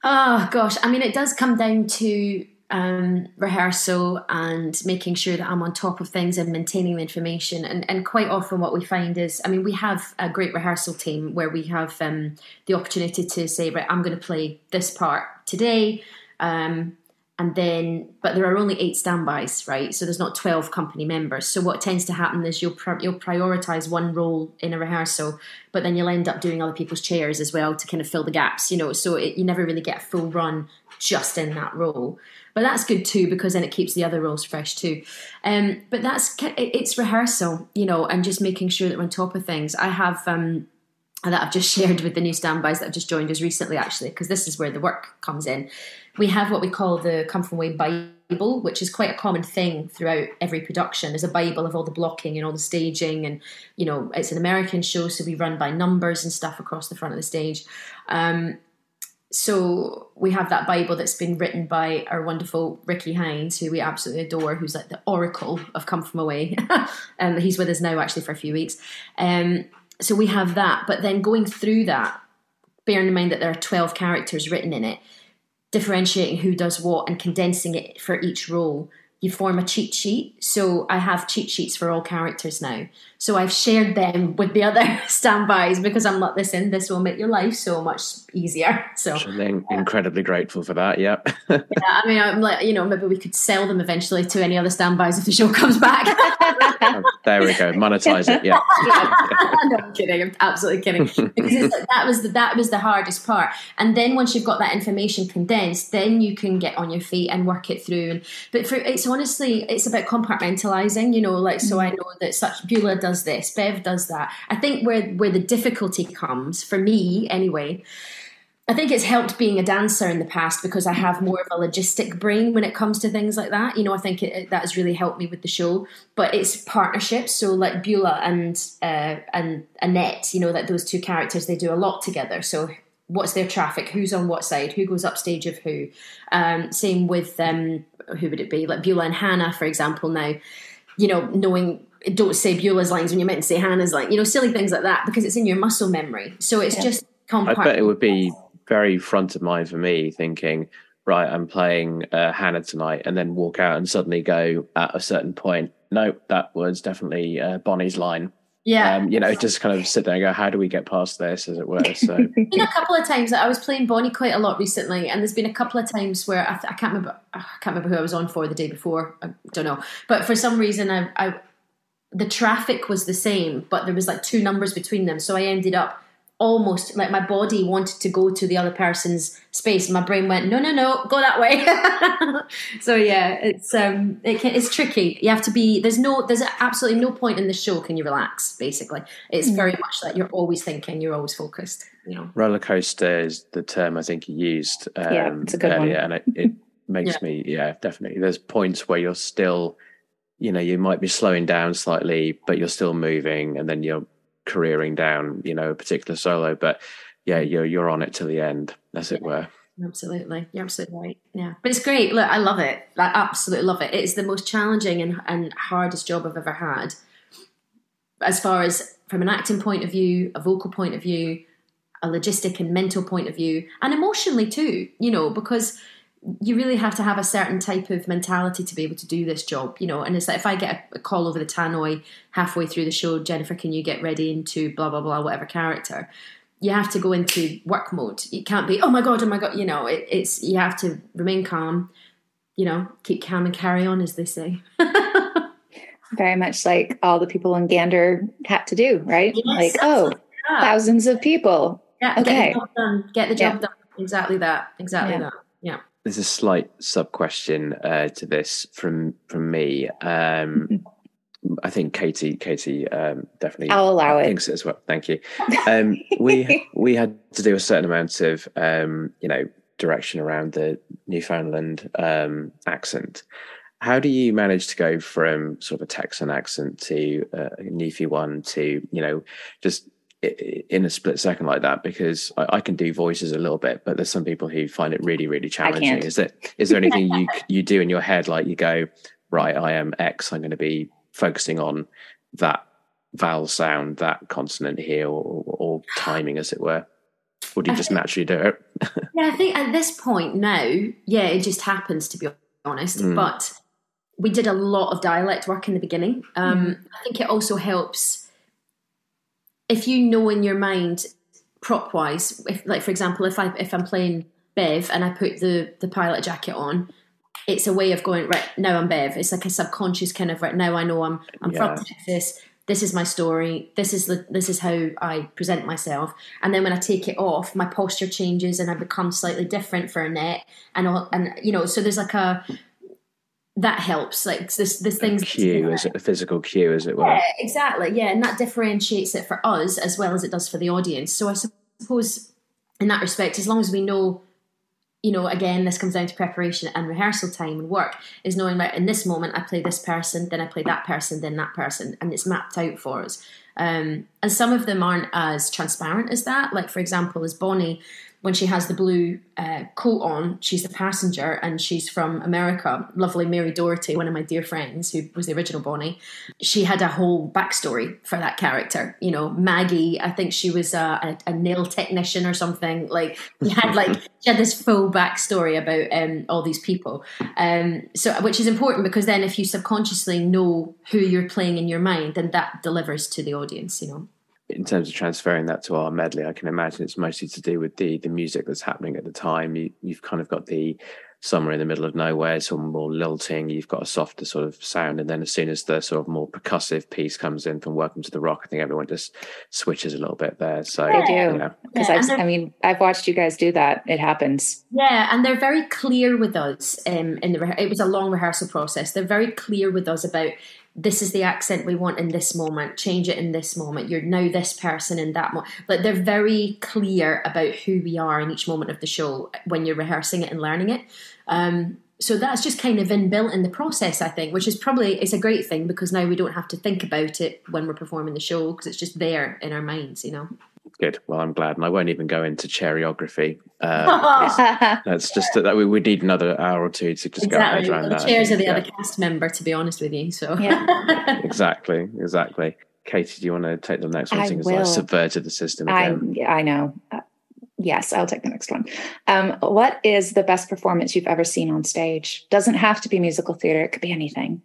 oh gosh i mean it does come down to um, rehearsal and making sure that I'm on top of things and maintaining the information. And, and quite often, what we find is, I mean, we have a great rehearsal team where we have um, the opportunity to say, right, I'm going to play this part today. Um, and then but there are only eight standbys right? So there's not 12 company members. So what tends to happen is you'll you'll prioritize one role in a rehearsal but then you'll end up doing other people's chairs as well to kind of fill the gaps you know? So it, you never really get a full run just in that role. But that's good too because then it keeps the other roles fresh too. Um, but that's it's rehearsal you know and just making sure that we're on top of things i have um, that I've just shared with the new standbys that I've just joined us recently, actually, because this is where the work comes in we have what we call the Come From Away Bible, which is quite a common thing throughout every production. There's a Bible of all the blocking and all the staging, and you know, it's an American show, so we run by numbers and stuff across the front of the stage. Um, so we have that Bible that's been written by our wonderful Ricky Hines, who we absolutely adore, who's like the oracle of Come From Away, and he's with us now actually for a few weeks. Um, so we have that, but then going through that, bearing in mind that there are twelve characters written in it differentiating who does what and condensing it for each role. You form a cheat sheet. So i have cheat sheets for all characters now So I've shared them with the other standbys because I'm like, listen, this will make your life so much easier. So I'm incredibly grateful for that. Yep. yeah, I mean, I'm like, you know, maybe we could sell them eventually to any other standbys if the show comes back. oh, there we go. Monetize it. Yeah. no, I'm kidding. I'm absolutely kidding. Because like, that was the, that was the hardest part. And then once you've got that information condensed, then you can get on your feet and work it through. And but for it's honestly, it's about compartmentalizing. You know, like so I mm. know that such Beulah does does this, Bev does that. I think where where the difficulty comes for me anyway. I think it's helped being a dancer in the past because I have more of a logistic brain when it comes to things like that. You know, I think it, that has really helped me with the show. But it's partnerships, so like Beulah and uh, and Annette, you know, that those two characters they do a lot together. So what's their traffic? Who's on what side? Who goes upstage of who? Um, same with um, who would it be? Like Beulah and Hannah, for example. Now, you know, knowing don't say Beulah's lines when you're meant to say Hannah's line, you know, silly things like that because it's in your muscle memory. So it's yeah. just compact. I bet it would be very front of mind for me thinking, right, I'm playing uh, Hannah tonight and then walk out and suddenly go at a certain point, no, that was definitely uh, Bonnie's line. Yeah. Um, you know, just kind of sit there and go, how do we get past this, as it were? So, been a couple of times that I was playing Bonnie quite a lot recently, and there's been a couple of times where I, th- I can't remember, I can't remember who I was on for the day before. I don't know, but for some reason, I, I the traffic was the same, but there was like two numbers between them. So I ended up almost like my body wanted to go to the other person's space. My brain went, no, no, no, go that way. so yeah, it's um, it can, it's tricky. You have to be. There's no, there's absolutely no point in the show can you relax. Basically, it's mm. very much that you're always thinking, you're always focused. You know, roller coaster is the term I think you used um, yeah, it's a good earlier, one. and it, it makes yeah. me yeah definitely. There's points where you're still you know you might be slowing down slightly but you're still moving and then you're careering down you know a particular solo but yeah mm. you're you're on it to the end as it were. Absolutely. You're absolutely right. Yeah. But it's great. Look i love it. I absolutely love it. It's the most challenging and, and hardest job i've ever had. As far as from an acting point of view a vocal point of view a logistic and mental point of view and emotionally too you know because you really have to have a certain type of mentality to be able to do this job, you know. And it's like if I get a, call over the tannoy halfway through the show, Jennifer, can you get ready into blah blah blah whatever character? You have to go into work mode. You can't be oh my god, oh my god. You know, it, it's you have to remain calm. You know, keep calm and carry on, as they say. Very much like all the people in Gander had to do, right? Yes, like oh, thousands of people. Yeah. Okay. Get the job done. Get the job yeah. done. Exactly that. Exactly yeah. that. There's a slight sub question uh, to this from from me. Um, I think Katie Katie um, definitely I'll allow it. thinks it as well. Thank you. Um, we we had to do a certain amount of um, you know direction around the Newfoundland um, accent. How do you manage to go from sort of a Texan accent to uh, a Newfie one to you know just in a split second like that because I, I, can do voices a little bit, but there's some people who find it really, really challenging. Is it? Is there anything you you do in your head like you go right? I am X. I'm going to be focusing on that vowel sound, that consonant here, or, or timing, as it were. Or do you just naturally do it? yeah, I think at this point now, yeah, it just happens to be honest. Mm. But we did a lot of dialect work in the beginning. Um, mm. I think it also helps if you know in your mind prop wise, if like for example, if I if I'm playing Bev and I put the the pilot jacket on, it's a way of going right now. I'm Bev. It's like a subconscious kind of right now. I know I'm I'm yeah. from Texas. This is my story. This is the this is how I present myself. And then when I take it off, my posture changes and I become slightly different for Annette. And all, and you know, so there's like a that helps. Like this, this thing's cue is a physical cue, as it were. Yeah, exactly. Yeah, and that differentiates it for us as well as it does for the audience. So I suppose in that respect, as long as we know, you know, again, this comes down to preparation and rehearsal time and work. Is knowing that in this moment I play this person, then I play that person, then that person, and it's mapped out for us. Um, and some of them aren't as transparent as that. Like for example, as Bonnie, when she has the blue uh, coat on, she's the passenger and she's from America. Lovely Mary Doherty, one of my dear friends, who was the original Bonnie, she had a whole backstory for that character. You know, Maggie, I think she was a, a, a nail technician or something. Like, she had like she had this full backstory about um, all these people. Um, so, which is important because then if you subconsciously know who you're playing in your mind, then that delivers to the audience. You know in terms of transferring that to our medley, I can imagine it's mostly to do with the the music that's happening at the time. You, you've kind of got the somewhere in the middle of nowhere, some more lilting. You've got a softer sort of sound, and then as soon as the sort of more percussive piece comes in from "Welcome to the Rock," I think everyone just switches a little bit there. So I do because yeah. I mean I've watched you guys do that. It happens. Yeah, and they're very clear with us. Um, in the it was a long rehearsal process. They're very clear with us about this is the accent we want in this moment change it in this moment you're now this person in that moment like they're very clear about who we are in each moment of the show when you're rehearsing it and learning it. Um, so that's just kind of inbuilt in the process i think which is probably it's a great thing because now we don't have to think about it when we're performing the show because it's just there in our minds you know Good. Well, I'm glad, and I won't even go into choreography. Uh, that's just that we would need another hour or two to just exactly. go around well, the chairs are the yeah. other cast member, to be honest with you. So yeah, exactly, exactly. Katie, do you want to take the next one? I will. I subverted the system. Again. I I know. Uh, yes, I'll take the next one. Um, what is the best performance you've ever seen on stage? Doesn't have to be musical theater; it could be anything.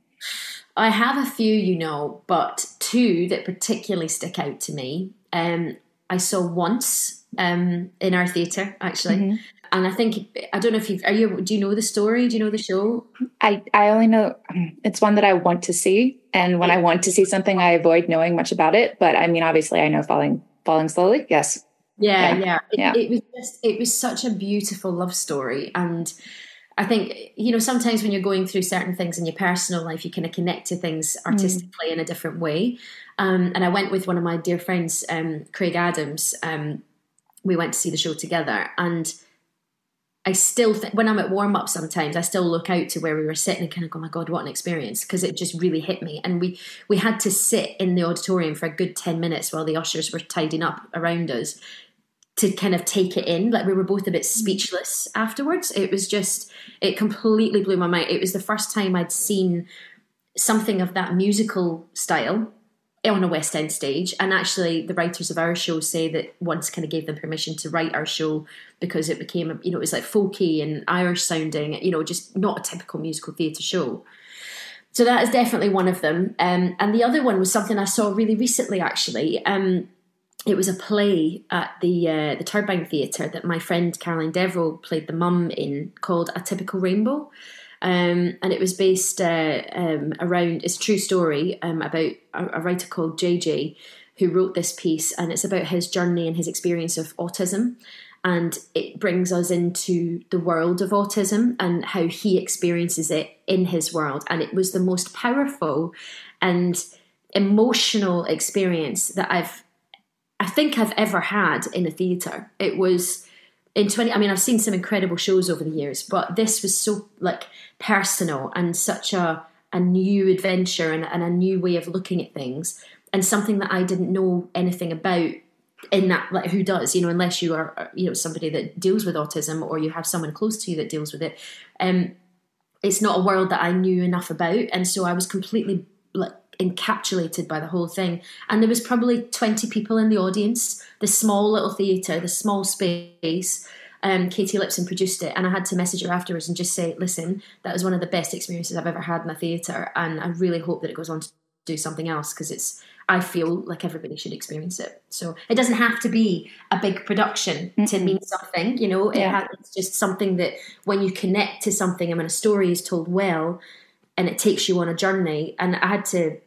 I have a few, you know, but two that particularly stick out to me. Um, I saw once um, in our theatre actually. Mm-hmm. And I think I don't know if you are you. Do you know the story? Do you know the show? I I only know it's one that I want to see, and when I want to see something, I avoid knowing much about it. But I mean, obviously, I know falling falling slowly. Yes. Yeah, yeah. yeah. It, yeah. it was just it was such a beautiful love story, and I think you know sometimes when you're going through certain things in your personal life, you kind of connect to things mm. artistically mm. in a different way. Um, and I went with one of my dear friends, um, Craig Adams. Um, we went to see the show together, and I still th- when I'm at warm up, sometimes I still look out to where we were sitting and kind of go, "My God, what an experience!" Because it just really hit me. And we we had to sit in the auditorium for a good ten minutes while the ushers were tidying up around us to kind of take it in. Like we were both a bit speechless afterwards. It was just, it completely blew my mind. It was the first time I'd seen something of that musical style on a West End stage. And actually, the writers of our show say that once kind of gave them permission to write our show because it became, you know, it was like folky and Irish sounding, you know, just not a typical musical theatre show. So that is definitely one of them. Um, and the other one was something I saw really recently, actually. Um, it was a play at the uh, the Turbine Theatre that my friend Caroline Deverill played the mum in, called A Typical Rainbow. Um, and it was based uh, um, around it's a true story um, about a, a, writer called JJ who wrote this piece, and it's about his journey and his experience of autism. And it brings us into the world of autism and how he experiences it in his world. And it was the most powerful and emotional experience that I've I think I've ever had in a theatre. It was in 20 I mean I've seen some incredible shows over the years, but this was so like personal and such a a new adventure and, and a new way of looking at things and something that I didn't know anything about in that like who does you know unless you are you know somebody that deals with autism or you have someone close to you that deals with it. Um it's not a world that I knew enough about and so I was completely like encapsulated by the whole thing. And there was probably 20 people in the audience, the small little theatre, the small space. Um, Katy Lipson produced it, and I had to message her afterwards and just say, "Listen, that was one of the best experiences I've ever had in a theatre, and I really hope that it goes on to do something else because it's. I feel like everybody should experience it. So it doesn't have to be a big production mm-hmm. to mean something, you know. It has, it's just something that when you connect to something and when a story is told well, and it takes you on a journey. And I had to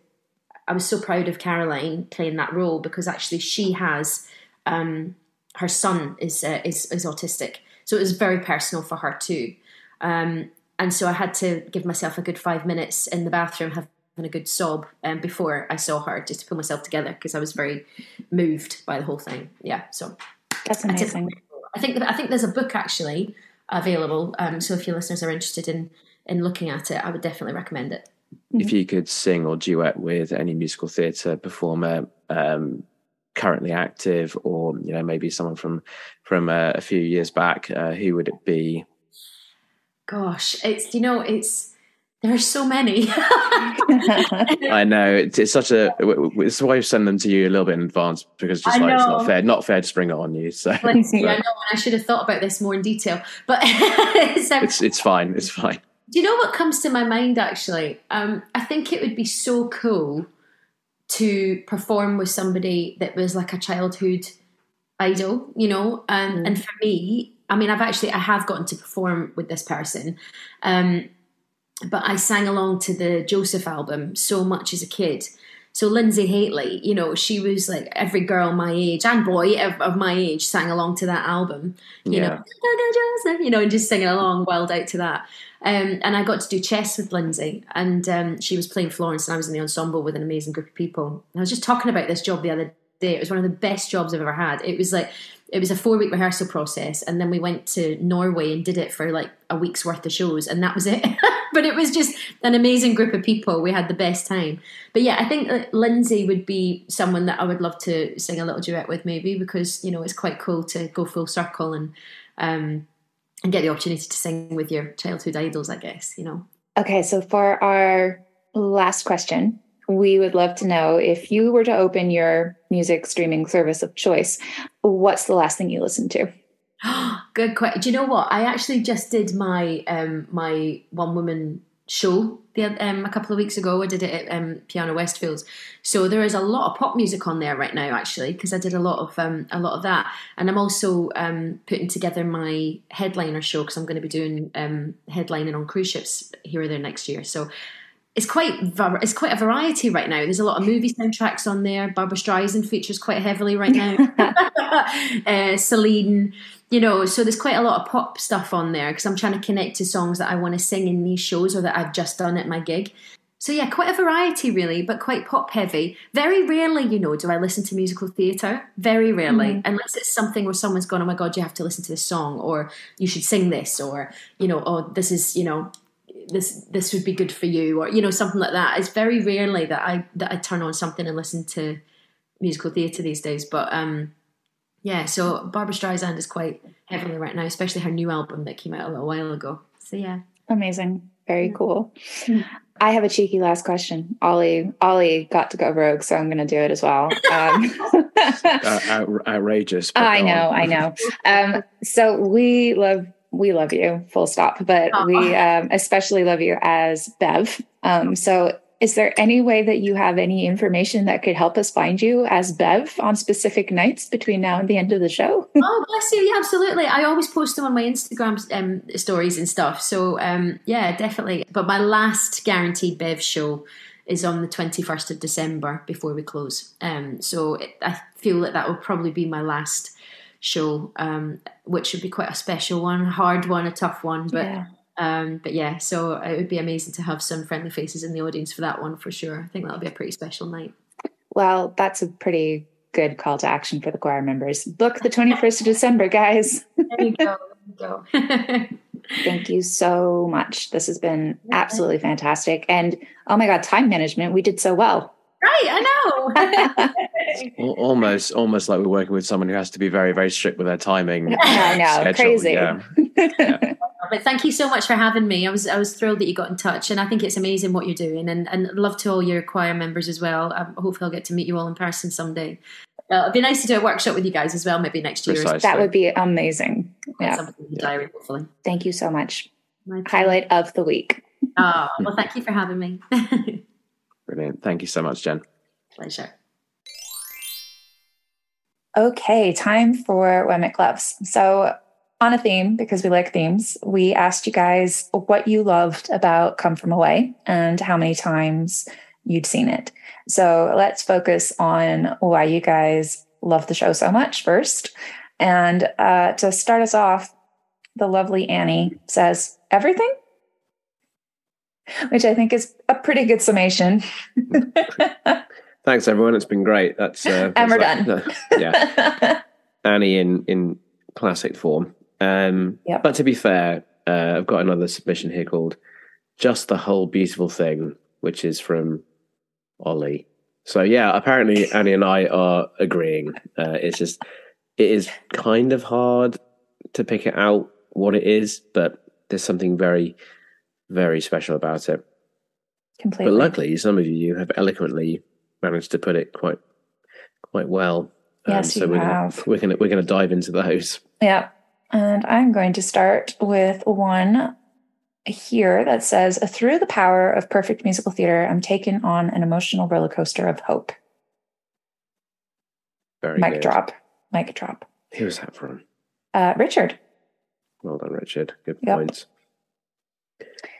I was so proud of Caroline playing that role because actually she has um, her son is, uh, is is autistic, so it was very personal for her too. Um, and so I had to give myself a good five minutes in the bathroom, having a good sob um, before I saw her, just to pull myself together because I was very moved by the whole thing. Yeah, so that's amazing. I think I think there's a book actually available. Um, so if your listeners are interested in in looking at it, I would definitely recommend it. Mm-hmm. If you could sing or duet with any musical theatre performer, um, currently active, or you know maybe someone from from uh, a few years back, uh, who would it be? Gosh, it's you know it's there are so many. I know it's, it's such a. It's why we send them to you a little bit in advance because just like it's not fair, not fair to spring it on you. So I know, I should have thought about this more in detail, but so, it's it's fine. It's fine. Do you know what comes to my mind? Actually, um, I think it would be so cool to perform with somebody that was like a childhood idol, you know. Um, mm. And for me, I mean, I've actually I have gotten to perform with this person. Um, but I sang along to the Joseph album so much as a kid. So Linzi Hateley, you know, she was like every girl my age and boy of, of my age sang along to that album. You yeah. know, Joseph, you know, and just singing along, wild out to that. Um, and I got to do chess with Linzi, and um, she was playing Florence, and I was in the ensemble with an amazing group of people. And I was just talking about this job the other day. It was one of the best jobs I've ever had. It was like it was a four week rehearsal process, and then we went to Norway and did it for like a week's worth of shows, and that was it. but it was just an amazing group of people. We had the best time. But yeah, I think Linzi would be someone that I would love to sing a little duet with, maybe because you know it's quite cool to go full circle and um, and get the opportunity to sing with your childhood idols. I guess you know. Okay, so for our last question, we would love to know if you were to open your music streaming service of choice, what's the last thing you listen to? Good question. Do you know what? I actually just did my um, my one woman show the, um, a couple of weeks ago. I did it at um, Piano Westfields. So there is a lot of pop music on there right now, actually, because I did a lot of um, a lot of that. And I'm also um, putting together my headliner show because I'm going to be doing um, headlining on cruise ships here or there next year. So it's quite it's quite a variety right now. There's a lot of movie soundtracks on there. Barbra Streisand features quite heavily right now. uh, Celine, you know, so there's quite a lot of pop stuff on there because I'm trying to connect to songs that I want to sing in these shows or that I've just done at my gig. So yeah, quite a variety really, but quite pop heavy. Very rarely, you know, do I listen to musical theatre. Very rarely, mm. unless it's something where someone's gone, "Oh my god, you have to listen to this song," or "You should sing this," or you know, "Oh, this is you know this this would be good for you or you know something like that it's very rarely that i that i turn on something and listen to musical theatre these days but um yeah so barbra streisand is quite heavily right now especially her new album that came out a little while ago so yeah amazing very yeah. cool I have a cheeky last question. Olly, Olly got to go rogue, so I'm going to do it as well. Um, uh, outrageous. I know, I know. Um, so we love we love you, full stop. But Aww. we um, especially love you as Bev. Um, so, is there any way that you have any information that could help us find you as Bev on specific nights between now and the end of the show? oh, bless you. Yeah, absolutely. I always post them on my Instagram um, stories and stuff. So, um, yeah, definitely. But my last guaranteed Bev show is on the 21st of December before we close. Um, so, it, I feel that that will probably be my last show, um, which would be quite a special one, hard one, a tough one, but. Yeah. Um, but yeah, so it would be amazing to have some friendly faces in the audience for that one for sure. I think that'll be a pretty special night. Well, that's a pretty good call to action for the choir members. Book the 21st of December, guys. there you go. There you go. Thank you so much. This has been absolutely fantastic. And oh my God, time management. We did so well. Right, I know. almost, almost like we're working with someone who has to be very, very strict with their timing. I know, crazy. Yeah. yeah. But thank you so much for having me. I was, I was thrilled that you got in touch, and I think it's amazing what you're doing, and and love to all your choir members as well. Um, hopefully, I'll get to meet you all in person someday. Uh, it'd be nice to do a workshop with you guys as well, maybe next year. Precisely. That would be amazing. Yeah. yeah. Diary, hopefully. Thank you so much. My Highlight of the week. oh, well, thank you for having me. Brilliant. Thank you so much, Jen. Pleasure. Okay, time for WEMC Loves. So, on a theme, because we like themes, we asked you guys what you loved about Come From Away and how many times you'd seen it. So, let's focus on why you guys love the show so much first. And uh, to start us off, the lovely Annie says, Everything? which I think is a pretty good summation. Thanks, everyone. It's been great. That's, uh, and we're done. yeah, Annie in in classic form. Um, yep. But to be fair, uh, I've got another submission here called "Just the Whole Beautiful Thing," which is from Olly. So yeah, apparently Annie and I are agreeing. Uh, it's just it is kind of hard to pick it out what it is, but there's something very, very special about it. Completely. But luckily, some of you have eloquently managed to put it quite, quite well. Um, Yes, so you we're have. Gonna, we're gonna we're gonna dive into those. Yeah. And I'm going to start with one here that says Through the power of perfect musical theater, I'm taken on an emotional roller coaster of hope. Very Mic good. drop. Mic drop. Who was that from? Uh, Richard. Well done, Richard. Good Yep. points.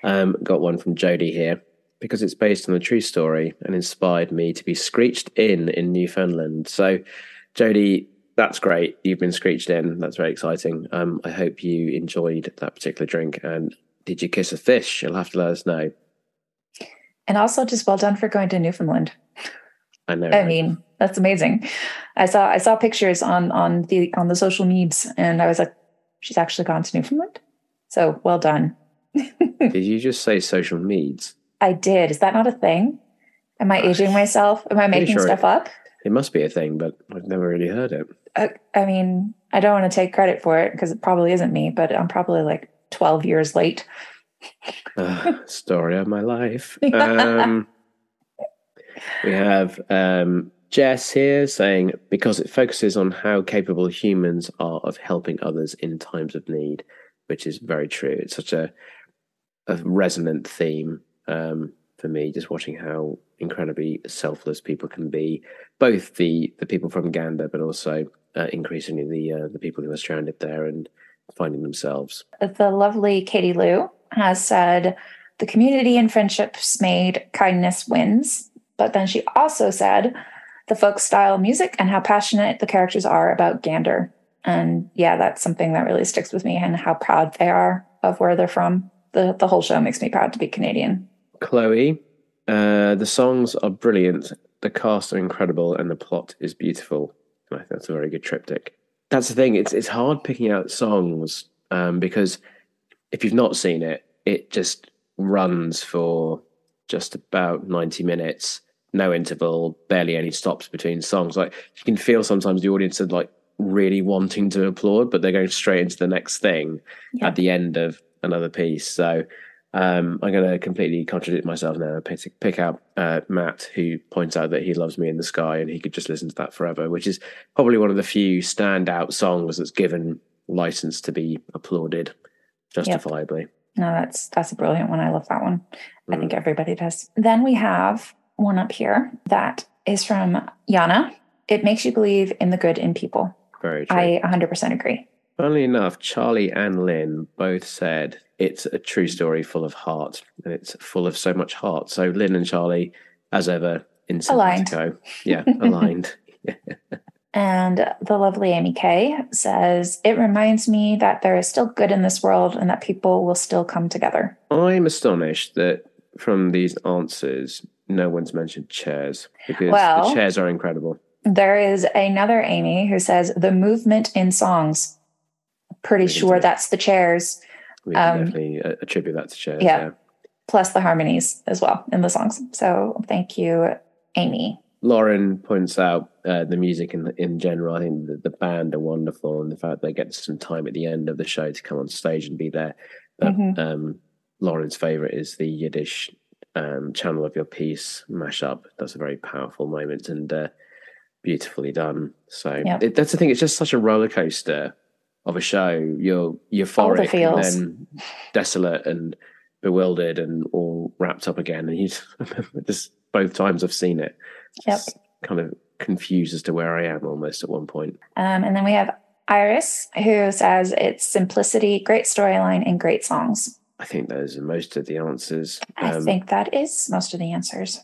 Um, got one from Jody here because it's based on a true story and inspired me to be screeched in in Newfoundland. So, Jody, that's great. You've been screeched in. That's very exciting. Um, I hope you enjoyed that particular drink. And did you kiss a fish? You'll have to let us know. And also just well done for going to Newfoundland. I know. I right? mean, that's amazing. I saw I saw pictures on on the on the social medias and I was like, she's actually gone to Newfoundland. So well done. did you just say social needs? I did. Is that not a thing? Am I aging myself? Am I making sure stuff up? It must be a thing, but I've never really heard it. uh, I mean, I don't want to take credit for it because it probably isn't me, but I'm probably like 12 years late. Uh, story of my life. Um, we have um, Jess here saying, because it focuses on how capable humans are of helping others in times of need, which is very true. It's such a, a resonant theme um, for me, just watching how incredibly selfless people can be, both the, the people from Gander, but also uh, increasingly the, uh, the people who are stranded there and finding themselves. The lovely Katie Lou has said, the community and friendships made, kindness wins. But then she also said, the folk style music and how passionate the characters are about Gander. And yeah, that's something that really sticks with me and how proud they are of where they're from. The, the whole show makes me proud to be Canadian. Chloe, uh, the songs are brilliant, the cast are incredible, and the plot is beautiful. And I think that's a very good triptych. That's the thing; it's it's hard picking out songs um, because if you've not seen it, it just runs for just about ninety minutes, no interval, barely any stops between songs. Like you can feel sometimes the audience are like really wanting to applaud, but they're going straight into the next thing Yeah. at the end of another piece. So um, I'm going to completely contradict myself now and pick, pick out uh, Matt, who points out that he loves Me and the Sky and he could just listen to that forever, which is probably one of the few standout songs that's given license to be applauded justifiably. No, that's that's a brilliant one. I love that one. I Mm. think everybody does. Then we have one up here that is from Yana. It makes you believe in the good in people. Very true. I 100% agree. Funnily enough, Charlie and Lynn both said it's a true story full of heart and it's full of so much heart. So Lynn and Charlie, as ever, in Aligned. simpatico. Yeah, aligned. And the lovely Amy Kay says, It reminds me that there is still good in this world and that people will still come together. I'm astonished that from these answers, no one's mentioned chairs because Well- the chairs are incredible. There is another Amy who says, The movement in songs. Pretty sure that's the chairs, We can Um, definitely uh, attribute that to chairs. yeah. Yeah. plus the harmonies as well in the songs. So thank you, Amy. Lauren points out uh, the music in in general. I think the, the band are wonderful, and the fact they get some time at the end of the show to come on stage and be there. But Mhm. um, Lauren's favorite is the Yiddish um, "Channel of Your Peace" mashup. That's a very powerful moment and uh, beautifully done. So Yep. it, that's the thing. It's just such a roller coaster of a show. You're euphoric and then desolate and bewildered and all wrapped up again. And you just both times I've seen it. Yep. Just kind of confused as to where I am almost at one point. Um, and then we have Iris, who says it's simplicity, great storyline, and great songs. I think those are most of the answers. I Um, think that is most of the answers.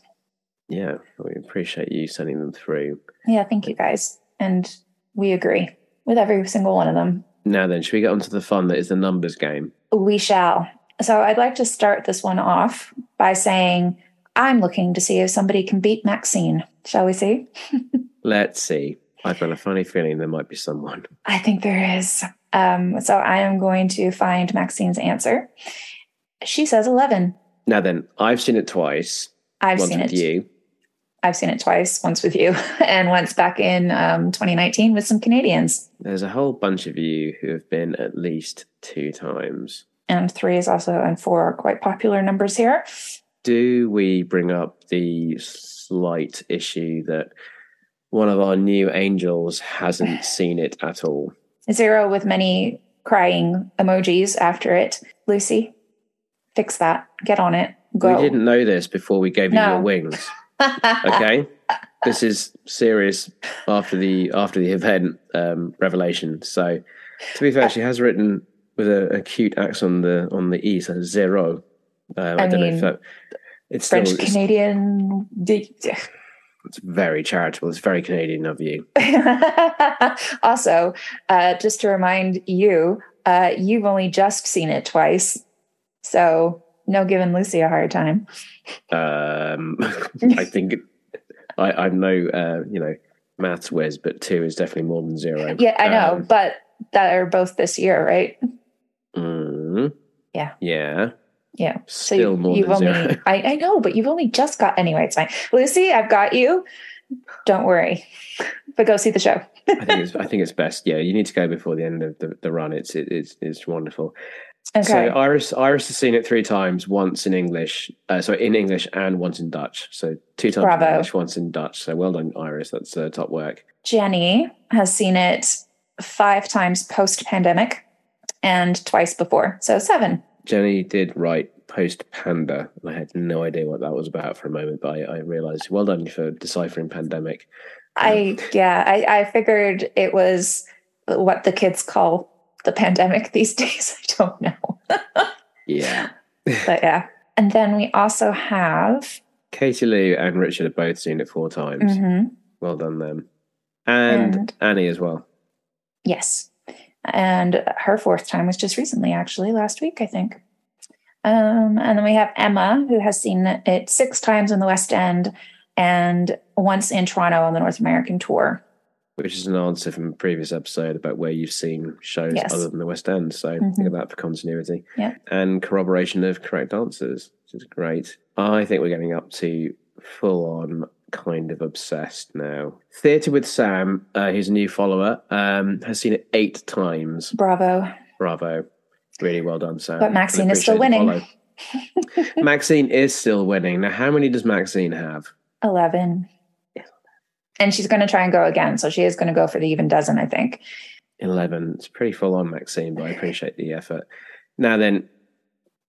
Yeah, we appreciate you sending them through. Yeah, thank you guys. And we agree with every single one of them. Now then, should we get on to the fun that is the numbers game? We shall. So I'd like to start this one off by saying I'm looking to see if somebody can beat Maxine. Shall we see? Let's see. I've got a funny feeling there might be someone. I think there is. Um, so I am going to find Maxine's answer. She says 11. Now then, I've seen it twice. I've once seen with it. you. I've seen it twice, once with you, and once back in um, 2019 with some Canadians. There's a whole bunch of you who have been at least two times. And three is also, and four are quite popular numbers here. Do we bring up the slight issue that one of our new angels hasn't seen it at all? Zero with many crying emojis after it. Lucy, fix that. Get on it. Go. We didn't know this before we gave you your wings. Okay, this is serious after the after the event um, revelation. So, to be fair, she has written with a, a cute accent on the on the e, so zero. Um, I, I don't know if that. It's still French it's, Canadian. it's very charitable. It's very Canadian of you. also, uh, just to remind you, uh, you've only just seen it twice. So, no giving Lucy a hard time. Um, I think I, I'm no uh, you know maths whiz, but two is definitely more than zero. Yeah, I know, Um, but that are both this year, right? mm, Yeah. yeah. Yeah. So Still you, more you've than only, zero. I, I know, but you've only just got, anyway, it's fine. Lucy, I've got you. Don't worry, but go see the show. I think it's I think it's best. Yeah, you need to go before the end of the, the run. It's it, it's it's wonderful. Okay. So Iris Iris has seen it three times. Once in English, uh, so in English and once in Dutch. So two times Bravo. in English, once in Dutch. So well done, Iris. That's uh, top work. Jenny has seen it five times post pandemic and twice before. So seven. Jenny did write post panda, and I had no idea what that was about for a moment, but I, I realised. Well done for deciphering pandemic. I, yeah, I, I figured it was what the kids call the pandemic these days. I don't know. Yeah. But yeah. And then we also have, Katie Lou and Richard have both seen it four times. mhm, Well done them. And, And- Annie as well. yes. And her fourth time was just recently, actually, last week, I think. Um, and then we have Emma, who has seen it six times in the West End and once in Toronto on the North American tour. Which is an answer from a previous episode about where you've seen shows Yes. other than the West End. So Mhm. think of that for continuity. Yeah. And corroboration of correct answers, which is great. I think we're getting up to full on kind of obsessed now. Theatre with Sam, uh, who's a new follower, um, has seen it eight times. Bravo. Bravo. Really well done, Sam. But Maxine is still winning. Maxine is still winning. Now, how many does Maxine have? 11. And she's going to try and go again. So she is going to go for the even dozen, I think. 11. It's pretty full on, Maxine, but I appreciate the effort. Now, then,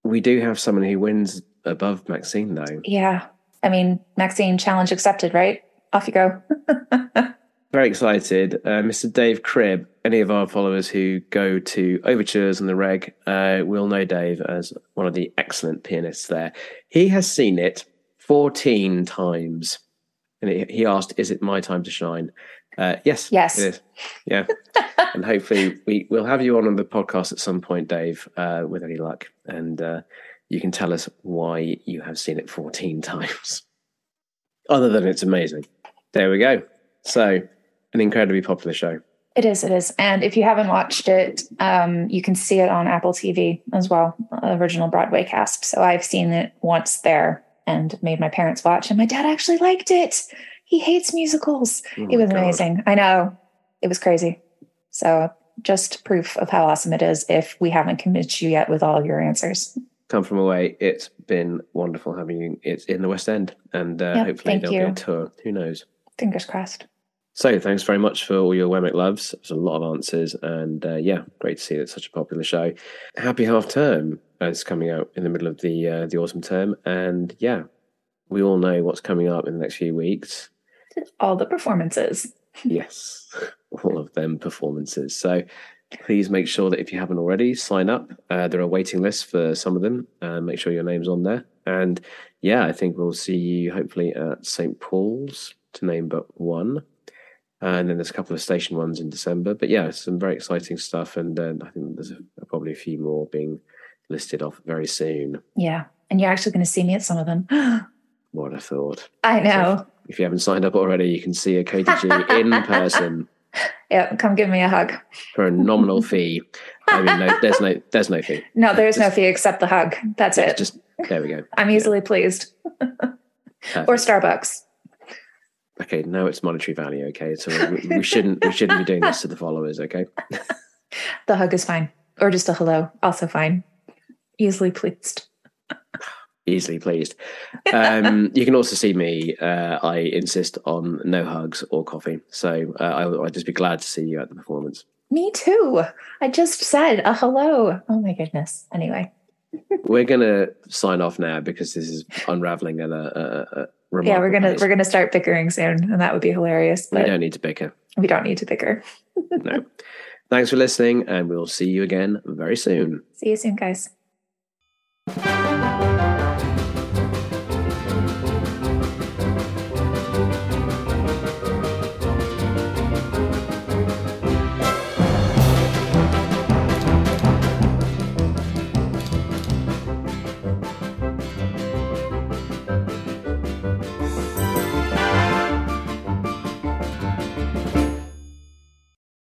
we do have someone who wins above Maxine, though. Yeah. I mean, Maxine, challenge accepted, right? Off you go. Very excited. Uh, Mr. Dave Cribb, any of our followers who go to Overtures and the Reg uh, will know Dave as one of the excellent pianists there. He has seen it 14 times. And he he asked, Is it my time to shine? Uh, yes. Yes. It is. Yeah. and hopefully we, we'll have you on on the podcast at some point, Dave, uh, with any luck. And uh, you can tell us why you have seen it 14 times. Other than it's amazing. There we go. So, an incredibly popular show. It is. It is. And if you haven't watched it, um, you can see it on Apple TV as well, the original Broadway cast. So I've seen it once there and made my parents watch, and my dad actually liked it. He hates musicals. Oh it was God. amazing. I know. It was crazy. So just proof of how awesome it is if we haven't convinced you yet with all of your answers. Come from away. It's been wonderful having you. It's in the West End, and uh, Yep, hopefully there'll you. be a tour. Who knows? Fingers crossed. So, thanks very much for all your WEMC Loves. There's a lot of answers, and uh, yeah, great to see that it's such a popular show. Happy half term is coming out in the middle of the uh, the autumn term, and yeah, we all know what's coming up in the next few weeks. All the performances. yes, all of them performances. So please make sure that if you haven't already, sign up. Uh, there are waiting lists for some of them. Uh, make sure your name's on there. And yeah, I think we'll see you hopefully at St. Paul's to name but one. And then there's a couple of station ones in December. But yeah, some very exciting stuff. And uh, I think there's a, probably a few more being listed off very soon. Yeah. And you're actually going to see me at some of them. What a thought. I know. If you haven't signed up already, you can see a Katie G in person. Yeah. Come give me a hug. for a nominal fee. I mean, no, there's no, there's no fee. No, there's no fee except the hug. That's it. just there we go. I'm easily pleased. Or Starbucks. Okay, now it's monetary value. Okay, so we, we shouldn't we shouldn't be doing this to the followers. Okay, the hug is fine, or just a hello, also fine. Easily pleased. Easily pleased. Um, you can also see me. Uh, I insist on no hugs or coffee, so uh, I, I'd just be glad to see you at the performance. Me too. I just said a hello. Oh my goodness. Anyway, we're gonna sign off now because this is unraveling at a, a, a yeah. We're gonna we're gonna start bickering soon, and that would be hilarious. But we don't need to bicker. We don't need to bicker. no. Thanks for listening, and we'll see you again very soon. See you soon, guys.